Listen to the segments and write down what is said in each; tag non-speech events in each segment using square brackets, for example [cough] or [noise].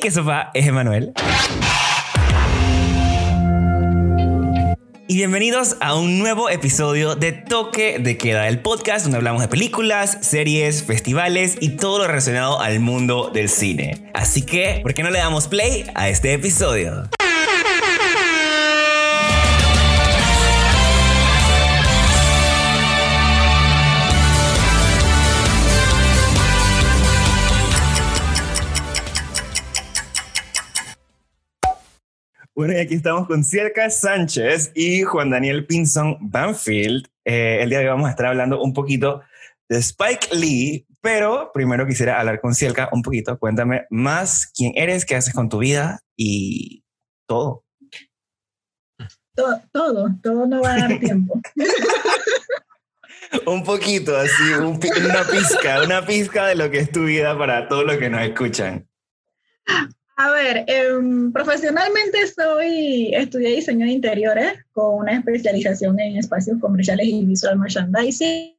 Qué sopa, es Emanuel. Y bienvenidos a un nuevo episodio de Toque de Queda, el podcast donde hablamos de películas, series, festivales y todo lo relacionado al mundo del cine. Así que, ¿por qué no le damos play a este episodio? Bueno, y aquí estamos con Cielka Sánchez y Juan Daniel Pinson Banfield. Eh, el día de hoy vamos a estar hablando un poquito de Spike Lee, pero primero quisiera hablar con Cielka un poquito. Cuéntame más quién eres, qué haces con tu vida y todo. Todo, todo, todo no va a dar tiempo. [laughs] un poquito, así, una pizca, una pizca de lo que es tu vida para todos los que nos escuchan. A ver, em, profesionalmente soy, estudié diseño de interiores con una especialización en espacios comerciales y visual merchandising.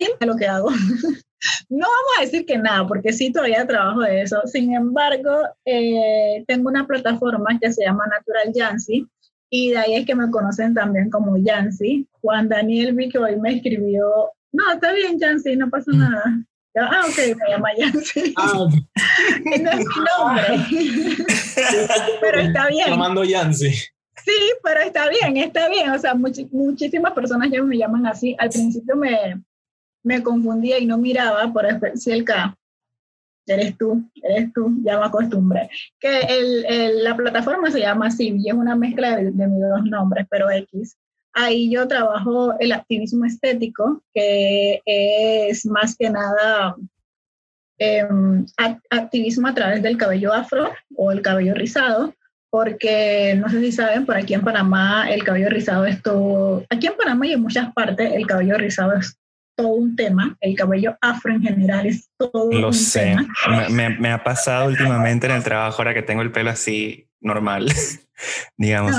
Es lo que hago. [laughs] No vamos a decir que nada, porque sí todavía trabajo de eso. Sin embargo, eh, tengo una plataforma que se llama Natural Yancy y de ahí es que me conocen también como Yancy. Juan Daniel vi que hoy me escribió, no, está bien Yancy, no pasa mm. nada. Ah, ok, me llama Yancy. [laughs] Ah, [laughs] no es mi nombre. [laughs] pero está bien. Llamando Yancy. Sí, pero está bien, está bien. O sea, muchísimas personas ya me llaman así. Al principio me, me confundía y no miraba por el K. Eres tú, eres tú, ya me acostumbré. Que el, el, la plataforma se llama así y es una mezcla de, de mis dos nombres, pero X. Ahí yo trabajo el activismo estético, que es más que nada em, activismo a través del cabello afro o el cabello rizado, porque no sé si saben, por aquí en Panamá el cabello rizado es todo, aquí en Panamá y en muchas partes el cabello rizado es todo un tema, el cabello afro en general es todo Lo un sé. tema. Me, me, ha pasado últimamente en el trabajo ahora que tengo el pelo así normal, [laughs] digamos.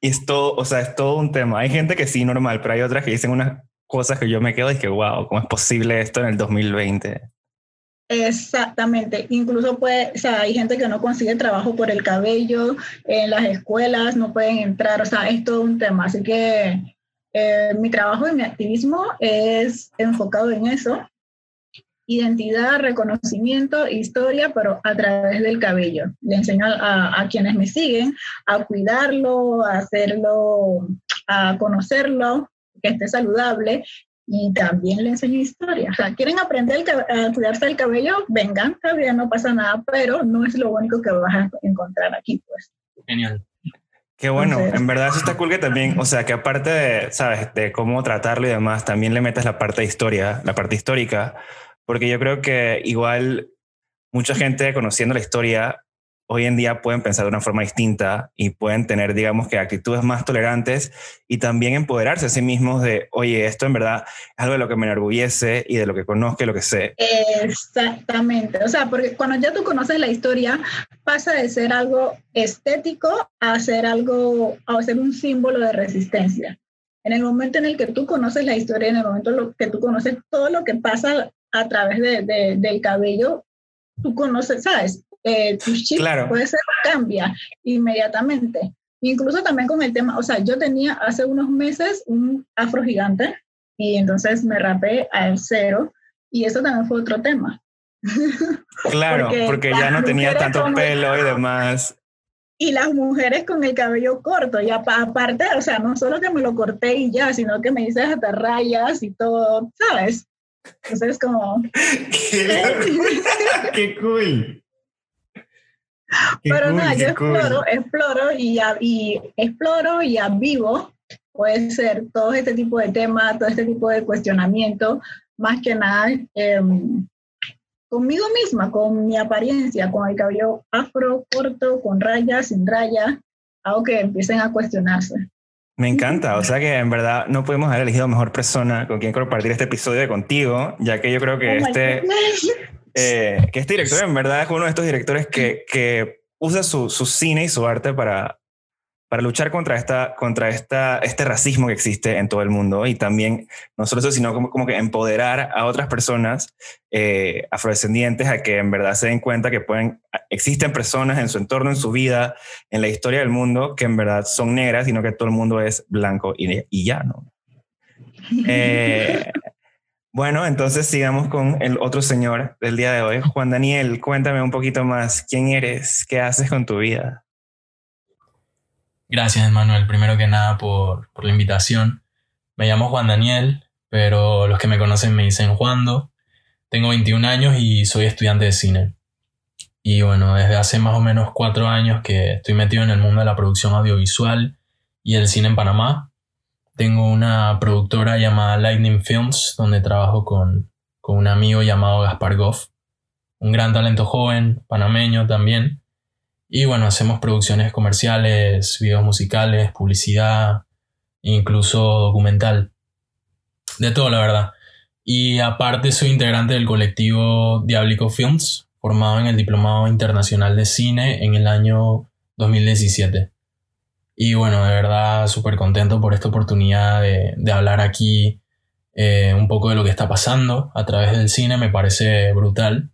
Y es todo, o sea, es todo un tema. Hay gente que sí, normal, pero hay otras que dicen unas cosas que yo me quedo y que, wow, ¿cómo es posible esto en el 2020? Exactamente, incluso puede, o sea, hay gente que no consigue trabajo por el cabello, en las escuelas no pueden entrar, o sea, es todo un tema. Así que eh, mi trabajo y mi activismo es enfocado en eso, identidad, reconocimiento, historia, pero a través del cabello. Le enseño a, quienes me siguen a cuidarlo, a hacerlo, a conocerlo, que esté saludable y también le enseño historia. O sea, quieren aprender a cuidarse el cabello, vengan, todavía no pasa nada, pero no es lo único que vas a encontrar aquí, pues. Genial. Qué bueno, en verdad eso está cool que también, o sea, que aparte de, sabes, de cómo tratarlo y demás, también le metas la parte de historia, la parte histórica, porque yo creo que igual mucha gente conociendo la historia hoy en día pueden pensar de una forma distinta y pueden tener, digamos, que actitudes más tolerantes y también empoderarse a sí mismos de, oye, esto en verdad es algo de lo que me enorgullece y de lo que conozco y lo que sé. Exactamente, o sea, porque cuando ya tú conoces la historia, pasa de ser algo estético a ser algo, a ser un símbolo de resistencia. En el momento en el que tú conoces la historia, en el momento en el que tú conoces todo lo que pasa a través de, del cabello, tú conoces, ¿sabes? Eh, tu chip puede ser cambia inmediatamente. Incluso también con el tema, o sea, yo tenía hace unos meses un afro gigante y entonces me rapé al cero y eso también fue otro tema. [laughs] Claro, porque, ya no tenía tanto pelo y demás. Y las mujeres con el cabello corto, y aparte, o sea, no solo que me lo corté y ya, sino que me hice hasta rayas y todo, ¿sabes? Entonces, como... ¡Qué, cool! Pero nada, yo exploro, exploro y, y exploro y vivo puede ser todo este tipo de temas, todo este tipo de cuestionamiento, más que nada em, conmigo misma, con mi apariencia, con el cabello afro, corto, con rayas, sin rayas, hago que empiecen a cuestionarse. Me encanta, o sea que en verdad no podemos haber elegido mejor persona con quien compartir este episodio contigo, ya que yo creo que oh este, eh, que este director en verdad es uno de estos directores que, que usa su, su, cine y su arte para para luchar contra, esta, contra esta, este racismo que existe en todo el mundo y también no solo eso, sino como, como que empoderar a otras personas eh, afrodescendientes a que en verdad se den cuenta que pueden, existen personas en su entorno, en su vida, en la historia del mundo, que en verdad son negras, sino que todo el mundo es blanco y, y ya, ¿no? [laughs] Eh, bueno, entonces sigamos con el otro señor del día de hoy. Juan Daniel, cuéntame un poquito más. ¿Quién eres? ¿Qué haces con tu vida? Gracias, Manuel. Primero que nada por, por la invitación. Me llamo Juan Daniel, pero los que me conocen me dicen Juando. Tengo 21 años y soy estudiante de cine. Y bueno, desde hace más o menos cuatro años que estoy metido en el mundo de la producción audiovisual y el cine en Panamá. Tengo una productora llamada Lightning Films, donde trabajo con, con un amigo llamado Gaspar Goff, un gran talento joven, panameño también, y bueno, hacemos producciones comerciales, videos musicales, publicidad, incluso documental. De todo, la verdad. Y aparte soy integrante del colectivo Diablico Films, formado en el Diplomado Internacional de Cine en el año 2017. Y bueno, de verdad súper contento por esta oportunidad de, de hablar aquí eh, un poco de lo que está pasando a través del cine, me parece brutal.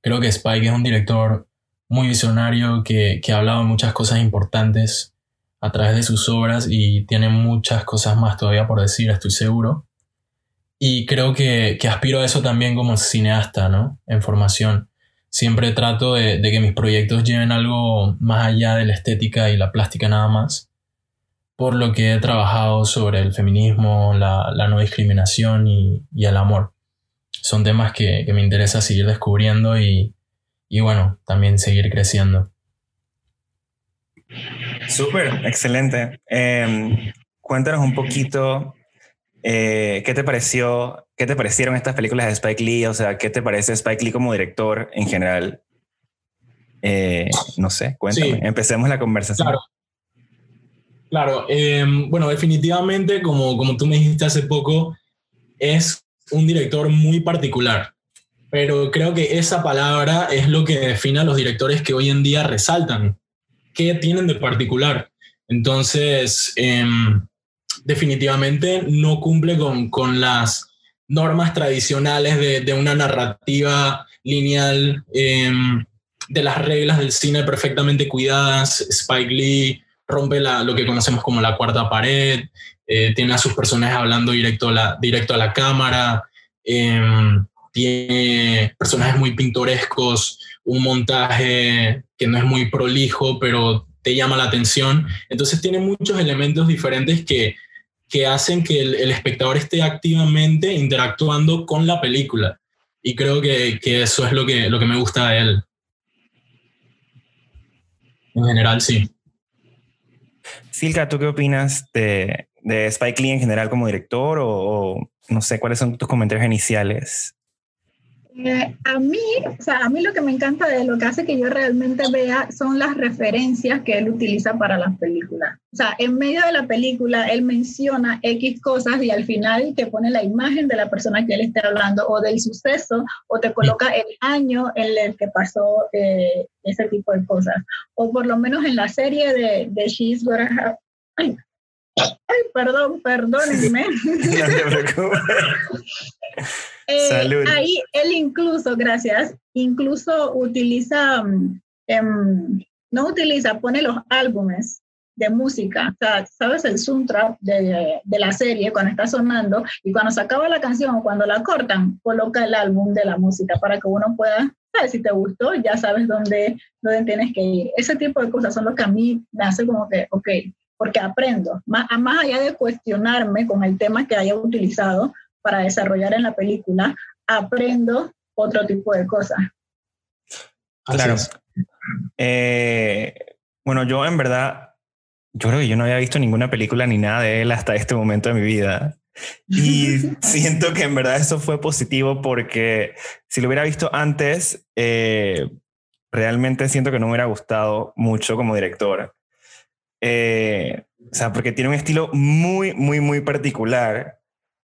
Creo que Spike es un director muy visionario que, que ha hablado de muchas cosas importantes a través de sus obras y tiene muchas cosas más todavía por decir, estoy seguro. Y creo que, que aspiro a eso también como cineasta, ¿no? En formación. Siempre trato de, de, que mis proyectos lleven algo más allá de la estética y la plástica nada más. Por lo que he trabajado sobre el feminismo, la, la no discriminación y, y, el amor. Son temas que, que me interesa seguir descubriendo y, y bueno, también seguir creciendo. Súper, excelente. Eh, cuéntanos un poquito eh, qué te pareció, qué te parecieron estas películas de Spike Lee, o sea, qué te parece Spike Lee como director en general. Eh, no sé, cuéntame. Sí. Empecemos la conversación. Claro. Claro, eh, bueno, definitivamente, como, como tú me dijiste hace poco, es un director muy particular pero creo que esa palabra es lo que define a los directores que hoy en día resaltan. ¿Qué tienen de particular? Entonces, eh, definitivamente no cumple con, con, las normas tradicionales de, una narrativa lineal, eh, de las reglas del cine perfectamente cuidadas. Spike Lee rompe lo que conocemos como la cuarta pared, eh, tiene a sus personajes hablando directo a la, directo a la cámara. Eh, tiene personajes muy pintorescos, un montaje que no es muy prolijo, pero te llama la atención. Entonces tiene muchos elementos diferentes que, que hacen que el, espectador esté activamente interactuando con la película. Y creo que, que, eso es lo que, lo que me gusta de él. En general, sí. Silka, ¿tú qué opinas de, de Spike Lee en general como director? O no sé, ¿cuáles son tus comentarios iniciales eh, a mí, o sea, a mí lo que me encanta de lo que hace que yo realmente vea son las referencias que él utiliza para las películas. O sea, en medio de la película él menciona X cosas y al final te pone la imagen de la persona que él está hablando o del suceso o te coloca el año en el que pasó eh, ese tipo de cosas. O por lo menos en la serie de, de She's Gotta Have... Ay, Ay, perdón, perdónenme. [laughs] No te preocupes. [laughs] eh, ahí él incluso, gracias, incluso utiliza, eh, no utiliza, pone los álbumes de música, o sea, sabes el soundtrack de, de, la serie cuando está sonando y cuando se acaba la canción o cuando la cortan, coloca el álbum de la música para que uno pueda, ¿sabes? si te gustó, ya sabes dónde, dónde tienes que ir. Ese tipo de cosas son lo que a mí me hace como que, ok, porque aprendo, más, más allá de cuestionarme con el tema que haya utilizado para desarrollar en la película, aprendo otro tipo de cosas. Claro. Eh, bueno, yo en verdad, yo creo que yo no había visto ninguna película ni nada de él hasta este momento de mi vida. Y [laughs] siento que en verdad eso fue positivo porque si lo hubiera visto antes, eh, realmente siento que no me hubiera gustado mucho como director. Eh, o sea, porque tiene un estilo muy, muy, muy particular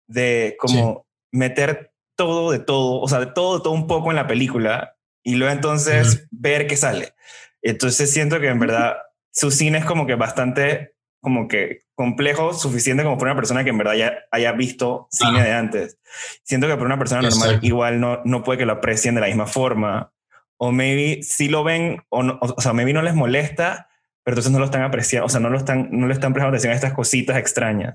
de como sí. meter todo de todo, o sea, de todo, de todo un poco en la película y luego entonces uh -huh. ver qué sale. Entonces siento que en verdad su cine es como que bastante como que complejo, suficiente como para una persona que en verdad ya haya visto cine de antes. Siento que para una persona normal igual no, no puede que lo aprecien de la misma forma. O maybe sí lo ven, o, no, o sea, maybe no les molesta, pero entonces no lo están apreciando, o sea, no lo están, no le están prestando atención a estas cositas extrañas.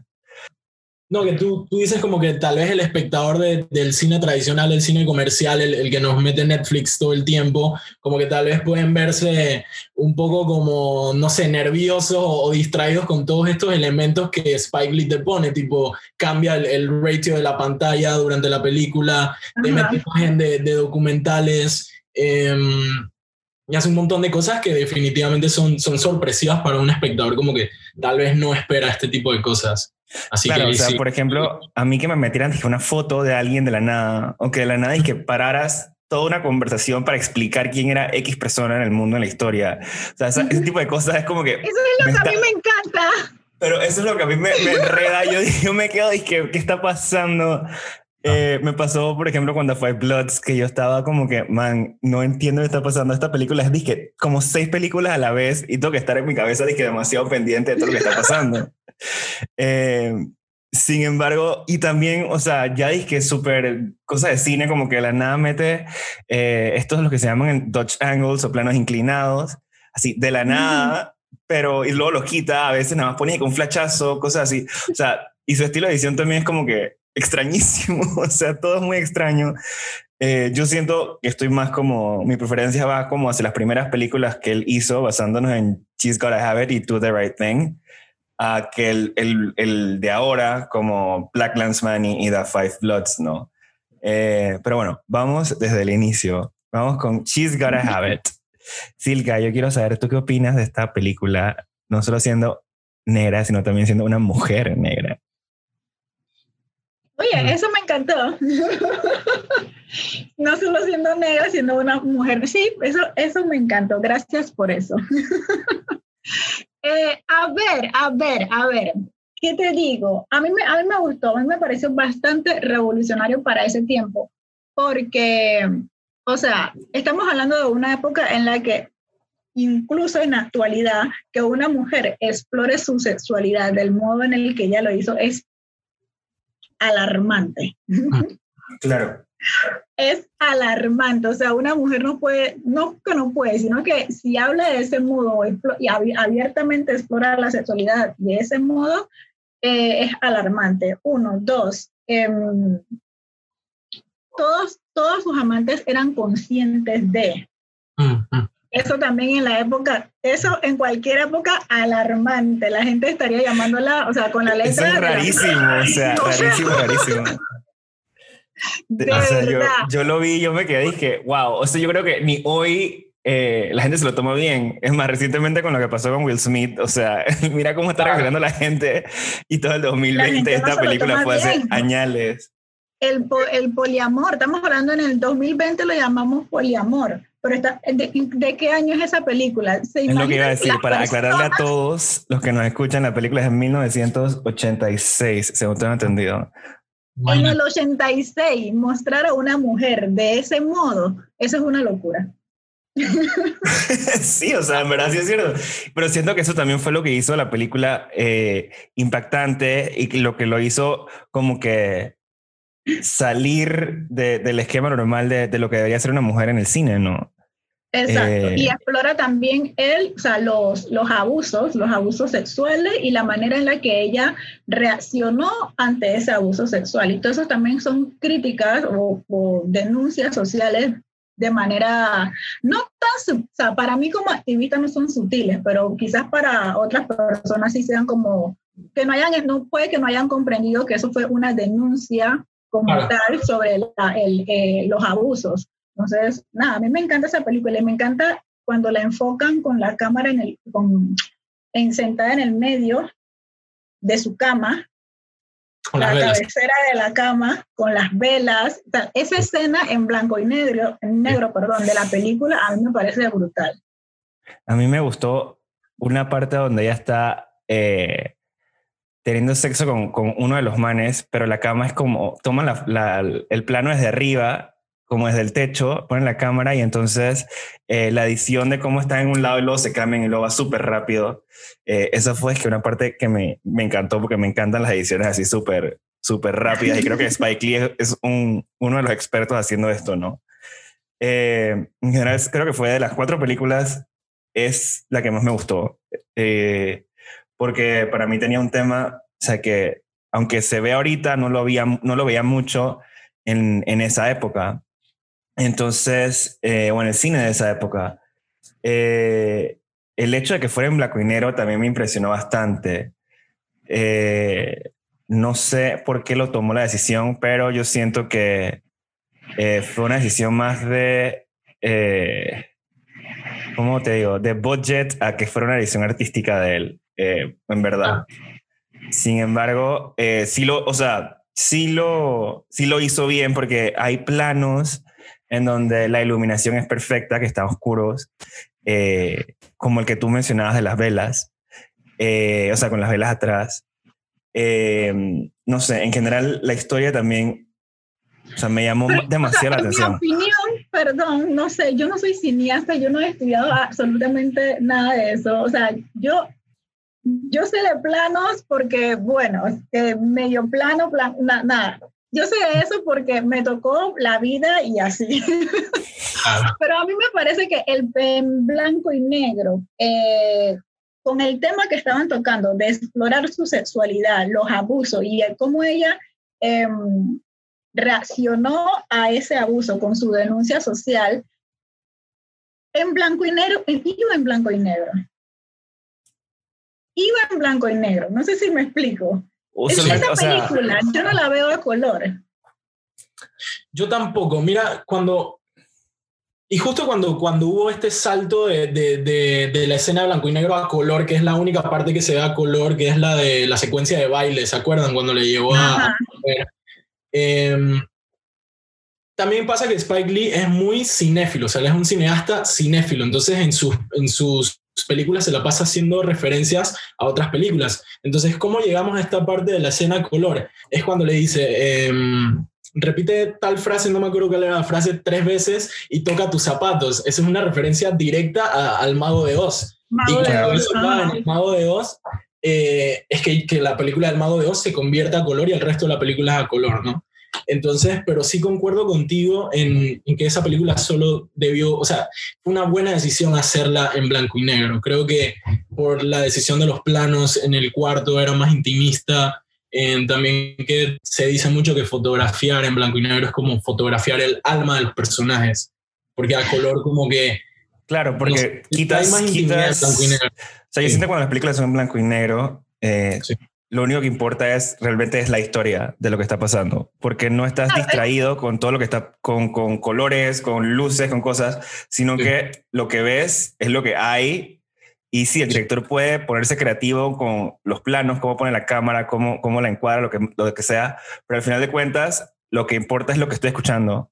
No, que tú, tú dices como que tal vez el espectador del cine tradicional, del cine comercial, el, el, que nos mete Netflix todo el tiempo, como que tal vez pueden verse un poco como, no sé, nerviosos o, distraídos con todos estos elementos que Spike Lee te pone, tipo cambia el, el ratio de la pantalla durante la película, te mete imagen de, de documentales. Eh, y hace un montón de cosas que definitivamente son, son sorpresivas para un espectador, como que tal vez no espera este tipo de cosas. Así claro, que, o sea, por ejemplo, a mí que me metieran dije, una foto de alguien de la nada, o que de la nada y que pararas toda una conversación para explicar quién era X persona en el mundo, en la historia. O sea, ese, tipo de cosas es como que... Eso es lo que a mí me encanta. Pero eso es lo que a mí me, me enreda. Yo, [laughs] yo me quedo y que, ¿qué está pasando? Eh, me pasó, por ejemplo, cuando fue Bloods, que yo estaba como que, man, no entiendo qué está pasando. Esta película es, dije, como seis películas a la vez y tengo que estar en mi cabeza, dije, demasiado pendiente de todo lo que está pasando. [laughs] eh, sin embargo, y también, o sea, ya dije súper cosa de cine, como que la nada mete eh, estos los que se llaman Dutch angles o planos inclinados, así, de la nada, pero y luego los quita, a veces nada más pone con un flachazo, cosas así. O sea, y su estilo de edición también es como que extrañísimo, [laughs] o sea, todo es muy extraño. Eh, yo siento que estoy más como, mi preferencia va como hacia las primeras películas que él hizo, basándonos en She's Gotta Have It y Do the Right Thing, a que el, el, el de ahora, como Black Landsman y, The Five Bloods, ¿no? Eh, pero bueno, vamos desde el inicio. Vamos con She's Gotta Have It. Silka, yo quiero saber, ¿tú qué opinas de esta película? No solo siendo negra, sino también siendo una mujer negra. Oye, eso me encantó. no solo siendo negra, siendo una mujer. Sí, eso, eso me encantó. Gracias por eso. eh, a ver, a ver, a ver. ¿Qué te digo? A mí, me, a mí me gustó, a mí me pareció bastante revolucionario para ese tiempo, porque, o sea, estamos hablando de una época en la que incluso en la actualidad, que una mujer explore su sexualidad del modo en el que ella lo hizo es alarmante. Claro. Es alarmante, o sea, una mujer no puede, no que no puede, sino que si habla de ese modo y abiertamente explora la sexualidad de ese modo, eh, es alarmante. Uno, dos, eh, todos, todos sus amantes eran conscientes de. Eso también en la época, eso en cualquier época alarmante. La gente estaría llamándola, o sea, con la letra. Eso es rarísimo, o sea, [laughs] rarísimo, rarísimo. De o sea, yo, yo, lo vi, yo me quedé y dije, wow, o sea, yo creo que ni hoy eh, la gente se lo toma bien. Es más, recientemente con lo que pasó con Will Smith, o sea, [laughs] mira cómo está reaccionando la gente y todo el 2020 no esta película fue hace añales. El, el poliamor, estamos hablando en el 2020 lo llamamos poliamor, pero está, ¿de, de qué año es esa película? ¿Se Es lo que iba a decir, para aclararle a personas- todos los que nos escuchan, la película es de 1986, según tengo entendido. En el 86, mostrar a una mujer de ese modo, eso es una locura. [laughs] sí, o sea, en verdad sí es cierto. Pero siento que eso también fue lo que hizo la película eh, impactante y lo que lo hizo como que salir de- del esquema normal de, de lo que debería ser una mujer en el cine, ¿no? Exacto. Eh, y explora también el, o sea, los, los abusos, los abusos sexuales y la manera en la que ella reaccionó ante ese abuso sexual. Y todo eso también son críticas o, o denuncias sociales de manera no tan, o sea, para mí como activista no son sutiles, pero quizás para otras personas sí sean como que no hayan, no puede que no hayan comprendido que eso fue una denuncia como Claro. tal sobre la- el, eh, los abusos. Entonces, nada, a mí me encanta esa película y me encanta cuando la enfocan con la cámara en el, con, en, sentada en el medio de su cama, Con la cabecera de la cama, con las velas. O sea, esa escena en blanco y negro, en negro, perdón, de la película, a mí me parece brutal. A mí me gustó una parte donde ella está eh, teniendo sexo con, con uno de los manes, pero la cama es como, toma la- la- el plano desde arriba como desde el techo, ponen la cámara y entonces eh, la edición de cómo está en un lado y luego se cambian y luego va súper rápido. Eh, esa fue que una parte que me, me, encantó porque me encantan las ediciones así súper súper rápidas y creo que Spike Lee es un, uno de los expertos haciendo esto, ¿no? Eh, en general creo que fue de las cuatro películas es la que más me gustó porque para mí tenía un tema, o sea que aunque se ve ahorita, no lo, había, no lo veía mucho en, en esa época. Entonces, eh, o en el cine de esa época, eh, el hecho de que fuera en blanco y negro también me impresionó bastante. Eh, no sé por qué lo tomó la decisión, pero yo siento que fue una decisión más de, ¿cómo te digo? De budget a que fuera una edición artística de él, en verdad. Ah. Sin embargo, sí lo, o sea, sí lo, sí lo hizo bien porque hay planos en donde la iluminación es perfecta, que están oscuros, eh, como el que tú mencionabas de las velas, eh, o sea, con las velas atrás. Eh, no sé, en general la historia también, o sea, me llamó demasiado la atención. Mi opinión, perdón, no sé, yo no soy cineasta, yo no he estudiado absolutamente nada de eso, o sea, yo yo sé de planos porque, bueno, medio plano, plan, nada, yo sé eso porque me tocó la vida y así. [laughs] Pero a mí me parece que el en blanco y negro, eh, con el tema que estaban tocando, de explorar su sexualidad, los abusos y cómo ella em, reaccionó a ese abuso con su denuncia social, en blanco y negro, iba en blanco y negro. Iba en blanco y negro, no sé si me explico esa película, yo no la veo de color. Yo tampoco. Mira, cuando. Y justo cuando, cuando hubo este salto de, de, de, la escena de blanco y negro a color, que es la única parte que se ve a color, que es la de la secuencia de baile, ¿se acuerdan? Cuando le llevó a. Em, también pasa que Spike Lee es muy cinéfilo, o sea, él es un cineasta cinéfilo, entonces en sus, en sus películas se la pasa haciendo referencias a otras películas. Entonces, ¿cómo llegamos a esta parte de la escena color? Es cuando le dice, em, repite tal frase, no me acuerdo cuál era la frase, tres veces y toca tus zapatos. Esa es una referencia directa al Mago de Oz. y en el Mago de Oz, eh, es que, que la película del Mago de Oz se convierte a color y el resto de la película es a color, ¿no? Entonces, pero sí concuerdo contigo en, que esa película solo debió, o sea, fue una buena decisión hacerla en blanco y negro. Creo que por la decisión de los planos en el cuarto era más intimista. también que se dice mucho que fotografiar en blanco y negro es como fotografiar el alma de los personajes, porque a color como que... Claro, porque quitas, más quitas, blanco y negro. O sea, yo siento cuando las películas son en blanco y negro, eh, lo único que importa es realmente es la historia de lo que está pasando, porque no estás distraído con todo lo que está, con, con colores, con luces, con cosas, sino que lo que ves es lo que hay. Y sí, el director puede ponerse creativo con los planos, cómo pone la cámara, cómo, cómo la encuadra, lo que, lo que sea, pero al final de cuentas, lo que importa es lo que estoy escuchando.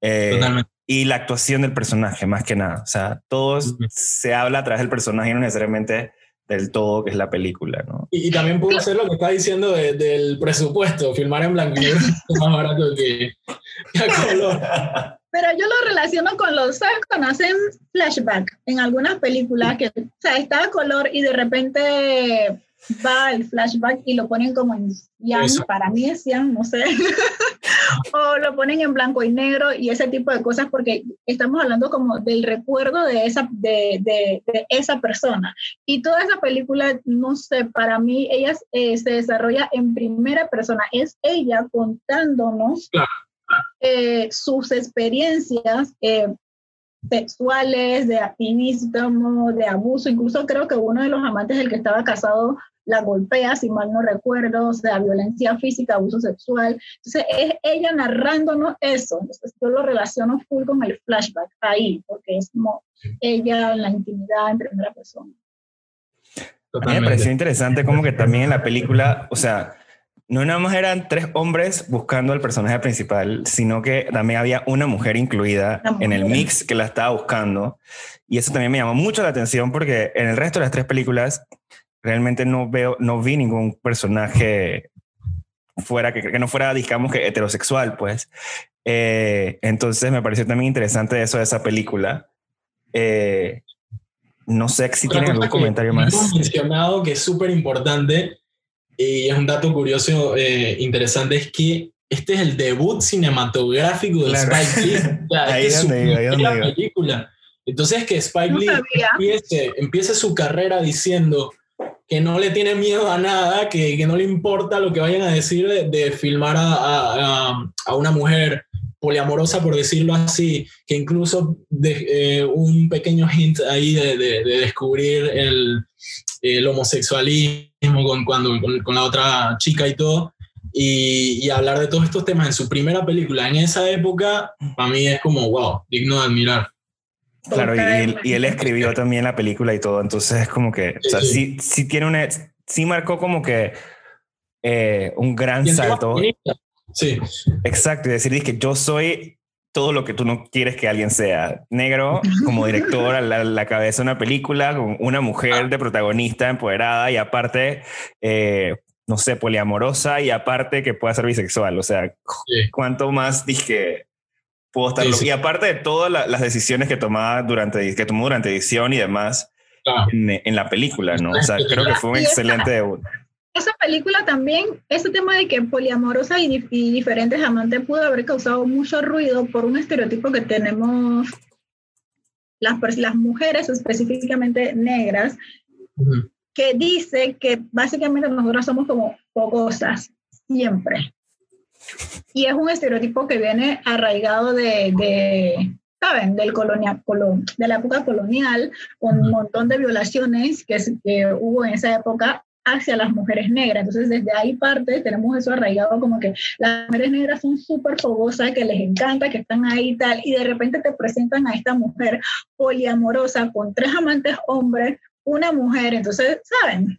Eh, y la actuación del personaje, más que nada. O sea, todo se habla a través del personaje y no necesariamente del todo que es la película, ¿no? Y, también puedo hacer lo que está diciendo del presupuesto, filmar en blanco y negro [laughs] es más barato que, color. [laughs] Pero yo lo relaciono con los, ¿sabes? Cuando hacen flashback en algunas películas que, o sea, está a color y de repente va el flashback y lo ponen como en Yang, para mí es Yang, no sé, [laughs] o lo ponen en blanco y negro y ese tipo de cosas porque estamos hablando como del recuerdo de esa, de, de, esa persona. Y toda esa película, no sé, para mí ella eh, se desarrolla en primera persona, es ella contándonos eh, sus experiencias. Eh, sexuales, de activismo, de abuso. Incluso creo que uno de los amantes del que estaba casado la golpea, si mal no recuerdo, o sea, violencia física, abuso sexual. Entonces, es ella narrándonos eso. Entonces, yo lo relaciono full con el flashback ahí, porque es como ella en la intimidad en primera persona. A mí me pareció interesante como que también en la película, o sea, no nada más eran tres hombres buscando al personaje principal, sino que también había una mujer incluida en el mix que la estaba buscando. Y eso también me llamó mucho la atención porque en el resto de las tres películas realmente no veo, no vi ningún personaje fuera que, que no fuera, digamos que heterosexual, pues. Eh, entonces me pareció también interesante eso de esa película. Eh, no sé si tienen algún comentario más. Hemos mencionado que es súper importante y es un dato curioso, eh, interesante, es que este es el debut cinematográfico de Spike Lee. [laughs] ahí es su película. Entonces que Spike Lee empiece, empiece, su carrera diciendo que no le tiene miedo a nada, que, que no le importa lo que vayan a decir de, filmar a, a, a, una mujer poliamorosa, por decirlo así, que incluso de, eh, un pequeño hint ahí de, de, descubrir el, el, homosexualismo con, cuando, con, la otra chica y todo, y, y, hablar de todos estos temas en su primera película en esa época, para mí es como, wow, digno de admirar. Claro, y él, y él, escribió también la película y todo, entonces es como que, o sea, sí, sí tiene una, sí marcó como que eh, un gran salto. Sí. Exacto, y decir que yo soy todo lo que tú no quieres que alguien sea. Negro, como director a la, cabeza de una película, con una mujer de protagonista empoderada y aparte, eh, no sé, poliamorosa y aparte que pueda ser bisexual. O sea, ¿cuánto más dije? Puedo estar Y aparte de todas las decisiones que tomaba durante, que tomó durante edición y demás en, la película, ¿no? O sea, creo que fue un excelente debut. Esa película también, ese tema de que poliamorosa y, diferentes amantes pudo haber causado mucho ruido por un estereotipo que tenemos las, las mujeres, específicamente negras, que dice que básicamente nosotros somos como fogosas, siempre. Y es un estereotipo que viene arraigado de, de ¿saben? Del colonial, de la época colonial, con un montón de violaciones que, que hubo en esa época hacia las mujeres negras. Entonces, desde ahí parte, tenemos eso arraigado como que las mujeres negras son súper fogosas, que les encanta, que están ahí y tal, y de repente te presentan a esta mujer poliamorosa con tres amantes hombres, una mujer. Entonces, ¿saben?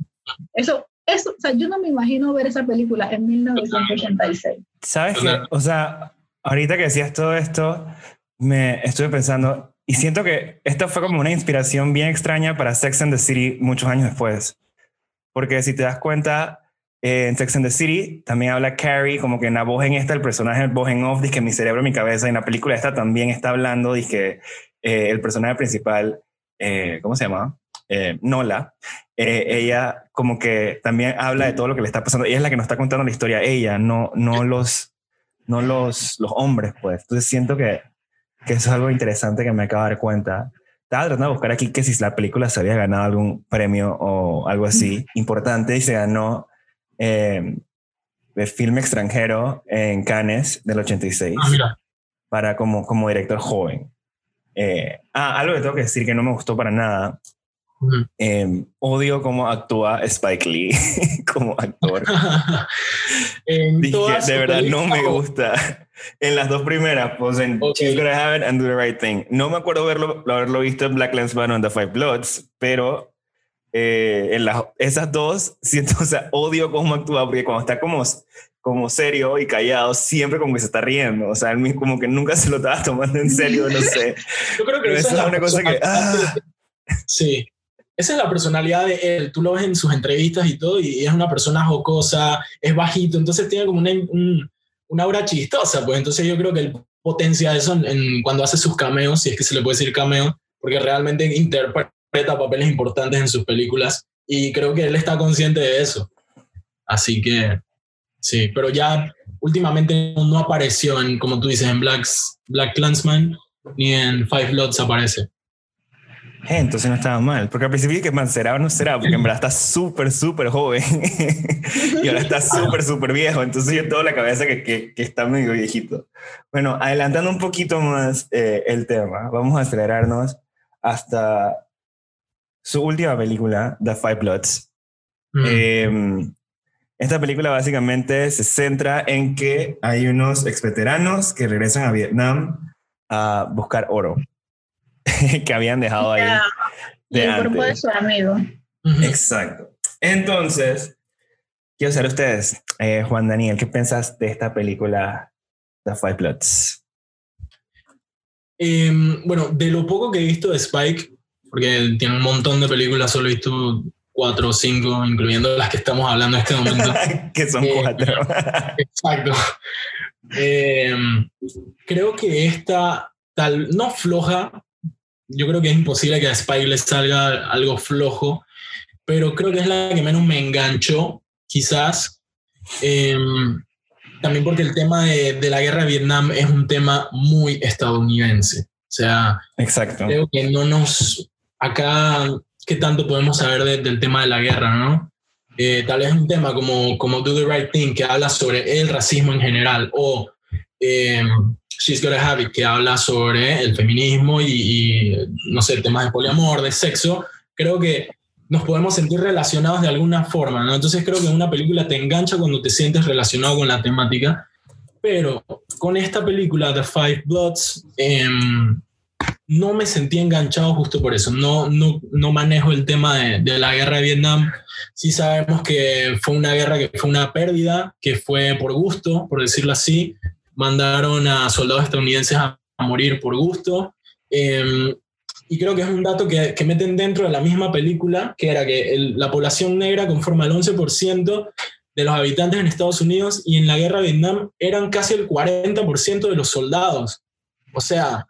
Eso eso, o sea, yo no me imagino ver esa película en 1986. ¿Sabes qué? O sea, ahorita que decías todo esto, me estuve pensando y siento que esto fue como una inspiración bien extraña para Sex and the City muchos años después. Porque si te das cuenta, eh, en Sex and the City también habla Carrie, como que en la voz en esta, el personaje en voz en off, dice que mi cerebro, mi cabeza, y en la película esta también está hablando, dice que eh, el personaje principal, eh, ¿cómo se llama? Nola, ella como que también habla de todo lo que le está pasando. Ella es la que nos está contando la historia, ella, no, no, los, no los, los hombres, pues. Entonces siento que, que eso es algo interesante que me acabo de dar cuenta. Estaba tratando de buscar aquí que si la película se había ganado algún premio o algo así importante y se ganó eh, de filme extranjero en Cannes del 86 ah, para como, como director joven. Eh, ah, algo que tengo que decir que no me gustó para nada. Em, odio cómo actúa Spike Lee [laughs] como actor. [laughs] de verdad no me gusta [laughs] en las dos primeras, pues en okay. She's Gonna Have It and Do the Right Thing. No me acuerdo verlo, haberlo visto en Black Lens Man and The Five Bloods, pero eh, en las, esas dos siento, o sea, odio cómo actúa, porque cuando está como, como serio y callado, siempre como que se está riendo, o sea, él como que nunca se lo estaba tomando en serio, no sé. Yo creo que esa es una cosa que... Ah. Sí, esa es la personalidad de él. Tú lo ves en sus entrevistas y todo, y es una persona jocosa, es bajito, entonces tiene como una, un, una aura chistosa, pues entonces yo creo que él potencia eso cuando hace sus cameos, si es que se le puede decir cameo, porque realmente interpreta papeles importantes en sus películas y creo que él está consciente de eso. Así que sí, pero ya últimamente no apareció en, como tú dices, en Black's, Black Clansman ni en Five Lots aparece. Eh, entonces no estaba mal, porque al principio dije que man, será o no será, porque en verdad está súper, súper joven [laughs] y ahora está súper, súper viejo, entonces yo tengo la cabeza que, que, que, está medio viejito. Bueno, adelantando un poquito más eh, el tema, vamos a acelerarnos hasta su última película, The Five Bloods. Mm. Em, esta película básicamente se centra en que hay unos exveteranos que regresan a Vietnam a buscar oro. [laughs] que habían dejado ahí. De el cuerpo de su amigo. Exacto. Entonces, quiero saber ustedes, eh, Juan Daniel, ¿qué piensas de esta película The Five Bloods? Em, bueno, de lo poco que he visto de Spike, porque tiene un montón de películas, solo he visto cuatro o cinco, incluyendo las que estamos hablando en este momento. [laughs] que son eh, cuatro. [laughs] exacto. Em, creo que esta, tal, no floja, yo creo que es imposible que a Spike le salga algo flojo, pero creo que es la que menos me enganchó, quizás. Em, también porque el tema de, de, la guerra de Vietnam es un tema muy estadounidense. O sea, Exacto. creo que no nos... Acá, ¿qué tanto podemos saber del tema de la guerra, no? Eh, tal vez un tema como, como Do the Right Thing, que habla sobre el racismo en general, o eh, She's Gotta Have It, que habla sobre el feminismo y, y, no sé, temas de poliamor, de sexo, creo que nos podemos sentir relacionados de alguna forma, ¿no? Entonces creo que una película te engancha cuando te sientes relacionado con la temática, pero con esta película, The Five Bloods, eh, no me sentí enganchado justo por eso. No, no, no manejo el tema de, de, la guerra de Vietnam. Sí sabemos que fue una guerra que fue una pérdida, que fue por gusto, por decirlo así. Mandaron a soldados estadounidenses a, a morir por gusto. Eh, y creo que es un dato que, que, meten dentro de la misma película, que era que el, la población negra conforma el 11% de los habitantes en Estados Unidos y en la guerra de Vietnam eran casi el 40% de los soldados. O sea,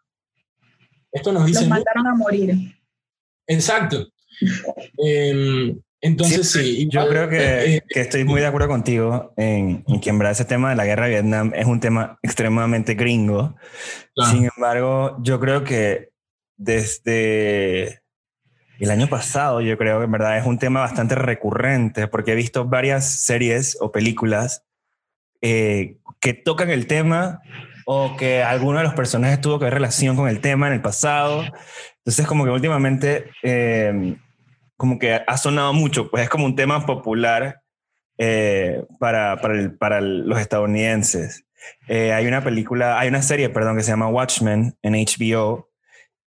esto nos dice... Los mataron a morir. Exacto. eh, entonces, sí, sí igual, yo creo que, eh, que, estoy muy de acuerdo contigo en, en, que en verdad ese tema de la guerra de Vietnam es un tema extremadamente gringo. Claro. Sin embargo, yo creo que desde el año pasado, yo creo que en verdad es un tema bastante recurrente, porque he visto varias series o películas eh, que tocan el tema o que alguno de los personajes tuvo que ver relación con el tema en el pasado. Entonces, como que últimamente, eh, como que ha sonado mucho, pues es como un tema popular eh, para, para, el, para el, los estadounidenses. Eh, hay una película, hay una serie, perdón, que se llama Watchmen en HBO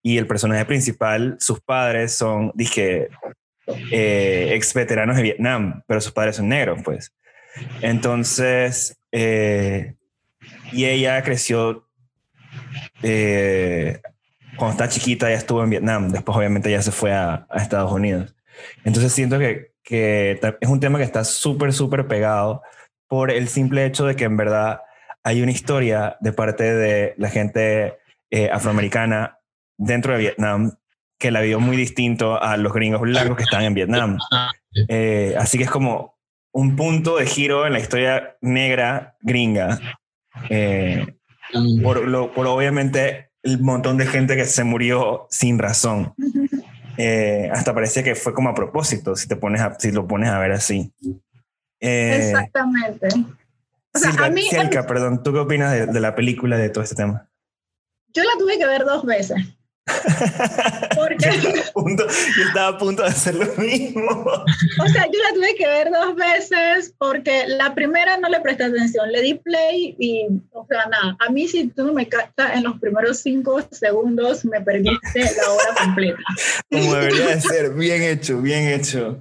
y el personaje principal, sus padres son, dije, eh, ex veteranos de Vietnam, pero sus padres son negros, pues. Entonces, eh, y ella creció, eh, cuando estaba chiquita ya estuvo en Vietnam, después obviamente ya se fue a, a Estados Unidos. Entonces siento que, que es un tema que está súper, súper pegado por el simple hecho de que en verdad hay una historia de parte de la gente eh, afroamericana dentro de Vietnam que la vio muy distinto a los gringos blancos que están en Vietnam. Eh, así que es como un punto de giro en la historia negra gringa. Eh, por, lo, por, obviamente el montón de gente que se murió sin razón. Eh, hasta parecía que fue como a propósito, si, te pones a, si lo pones a ver así. Exactamente. O sea, Silka, a mí, Silka, perdón, ¿tú qué opinas de, de la película de todo este tema? Yo la tuve que ver dos veces. Porque yo estaba, punto, yo estaba a punto de hacer lo mismo. O sea, yo la tuve que ver dos veces porque la primera no le presté atención, le di play y, o sea, nada, a mí si tú no me captas en los primeros cinco segundos, me perdiste la hora completa. Como debería de ser, bien hecho, bien hecho.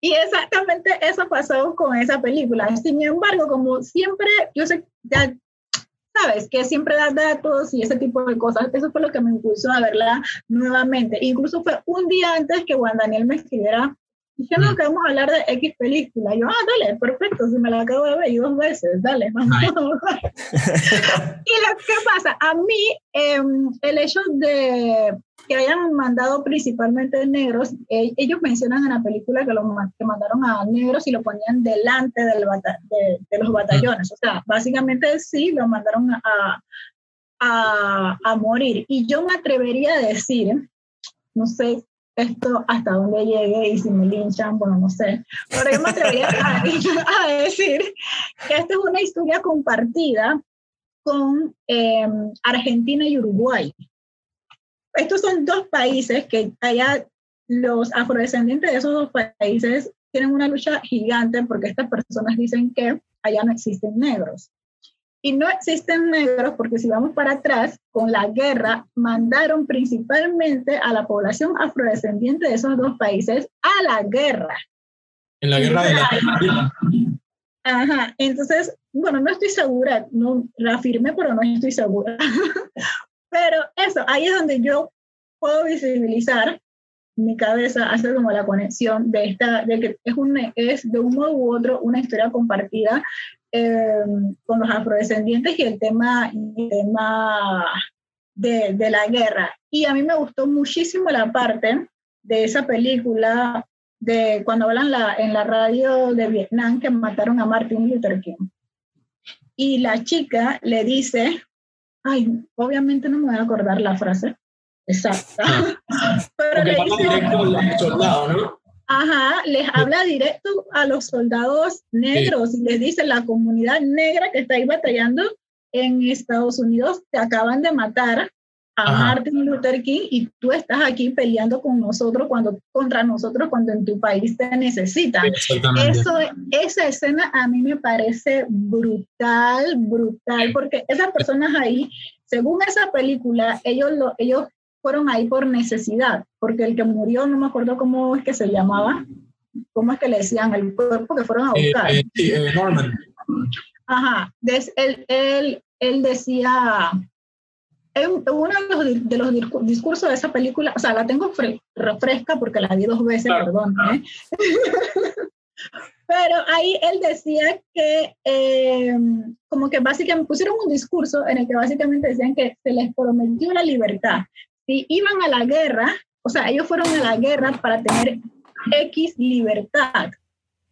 Y exactamente eso pasó con esa película. Sin embargo, como siempre, yo sé, ya sabes, que siempre da datos y ese tipo de cosas. Eso fue lo que me impulsó a verla nuevamente. Incluso fue un día antes que Juan Daniel me escribiera diciendo que vamos a hablar de X película. Yo, ah, dale, perfecto, si me la acabo de ver y dos veces, dale, vamos. [laughs] y lo que pasa, a mí, eh, el hecho de que hayan mandado principalmente negros, eh, ellos mencionan en la película que, lo, que mandaron a negros y lo ponían delante del bata, de, de, los batallones. O sea, básicamente sí, lo mandaron a, a, a morir. Y yo me atrevería a decir, no sé esto hasta dónde llegue y si me linchan, bueno, no sé. Pero yo me atrevería a, a, decir que esta es una historia compartida con eh, Argentina y Uruguay. Estos son dos países que allá los afrodescendientes de esos dos países tienen una lucha gigante porque estas personas dicen que allá no existen negros. Y no existen negros porque si vamos para atrás, con la guerra mandaron principalmente a la población afrodescendiente de esos dos países a la guerra. En la guerra de la... Ajá, entonces, bueno, no estoy segura, no la afirmé, pero no estoy segura. [laughs] pero eso, ahí es donde yo puedo visibilizar mi cabeza hace como la conexión de esta, de que es, un, es de un modo u otro una historia compartida em, con los afrodescendientes y el tema, el tema de, de, la guerra. Y a mí me gustó muchísimo la parte de esa película de cuando hablan la, en la radio de Vietnam que mataron a Martin Luther King. Y la chica le dice, ay, obviamente no me voy a acordar la frase exacta, [laughs] pero le dice, soldado, ¿no? Ajá, les habla directo a los soldados negros y les dice, la comunidad negra que está ahí batallando en Estados Unidos te acaban de matar a Martin Luther King y tú estás aquí peleando con nosotros cuando contra nosotros cuando en tu país te necesitan. Eso, esa escena a mí me parece brutal, brutal, porque esas personas ahí, según esa película, ellos lo, ellos fueron ahí por necesidad, porque el que murió, no me acuerdo cómo es que se llamaba, cómo es que le decían el cuerpo que fueron a eh, buscar. Eh, eh, Norman. Ajá, él, él, él decía, en uno de los, discursos de esa película, o sea, la tengo refresca porque la vi dos veces, perdón. [laughs] Pero ahí él decía que, como que básicamente pusieron un discurso en el que básicamente decían que se les prometió la libertad, si iban a la guerra, o sea, ellos fueron a la guerra para tener X libertad.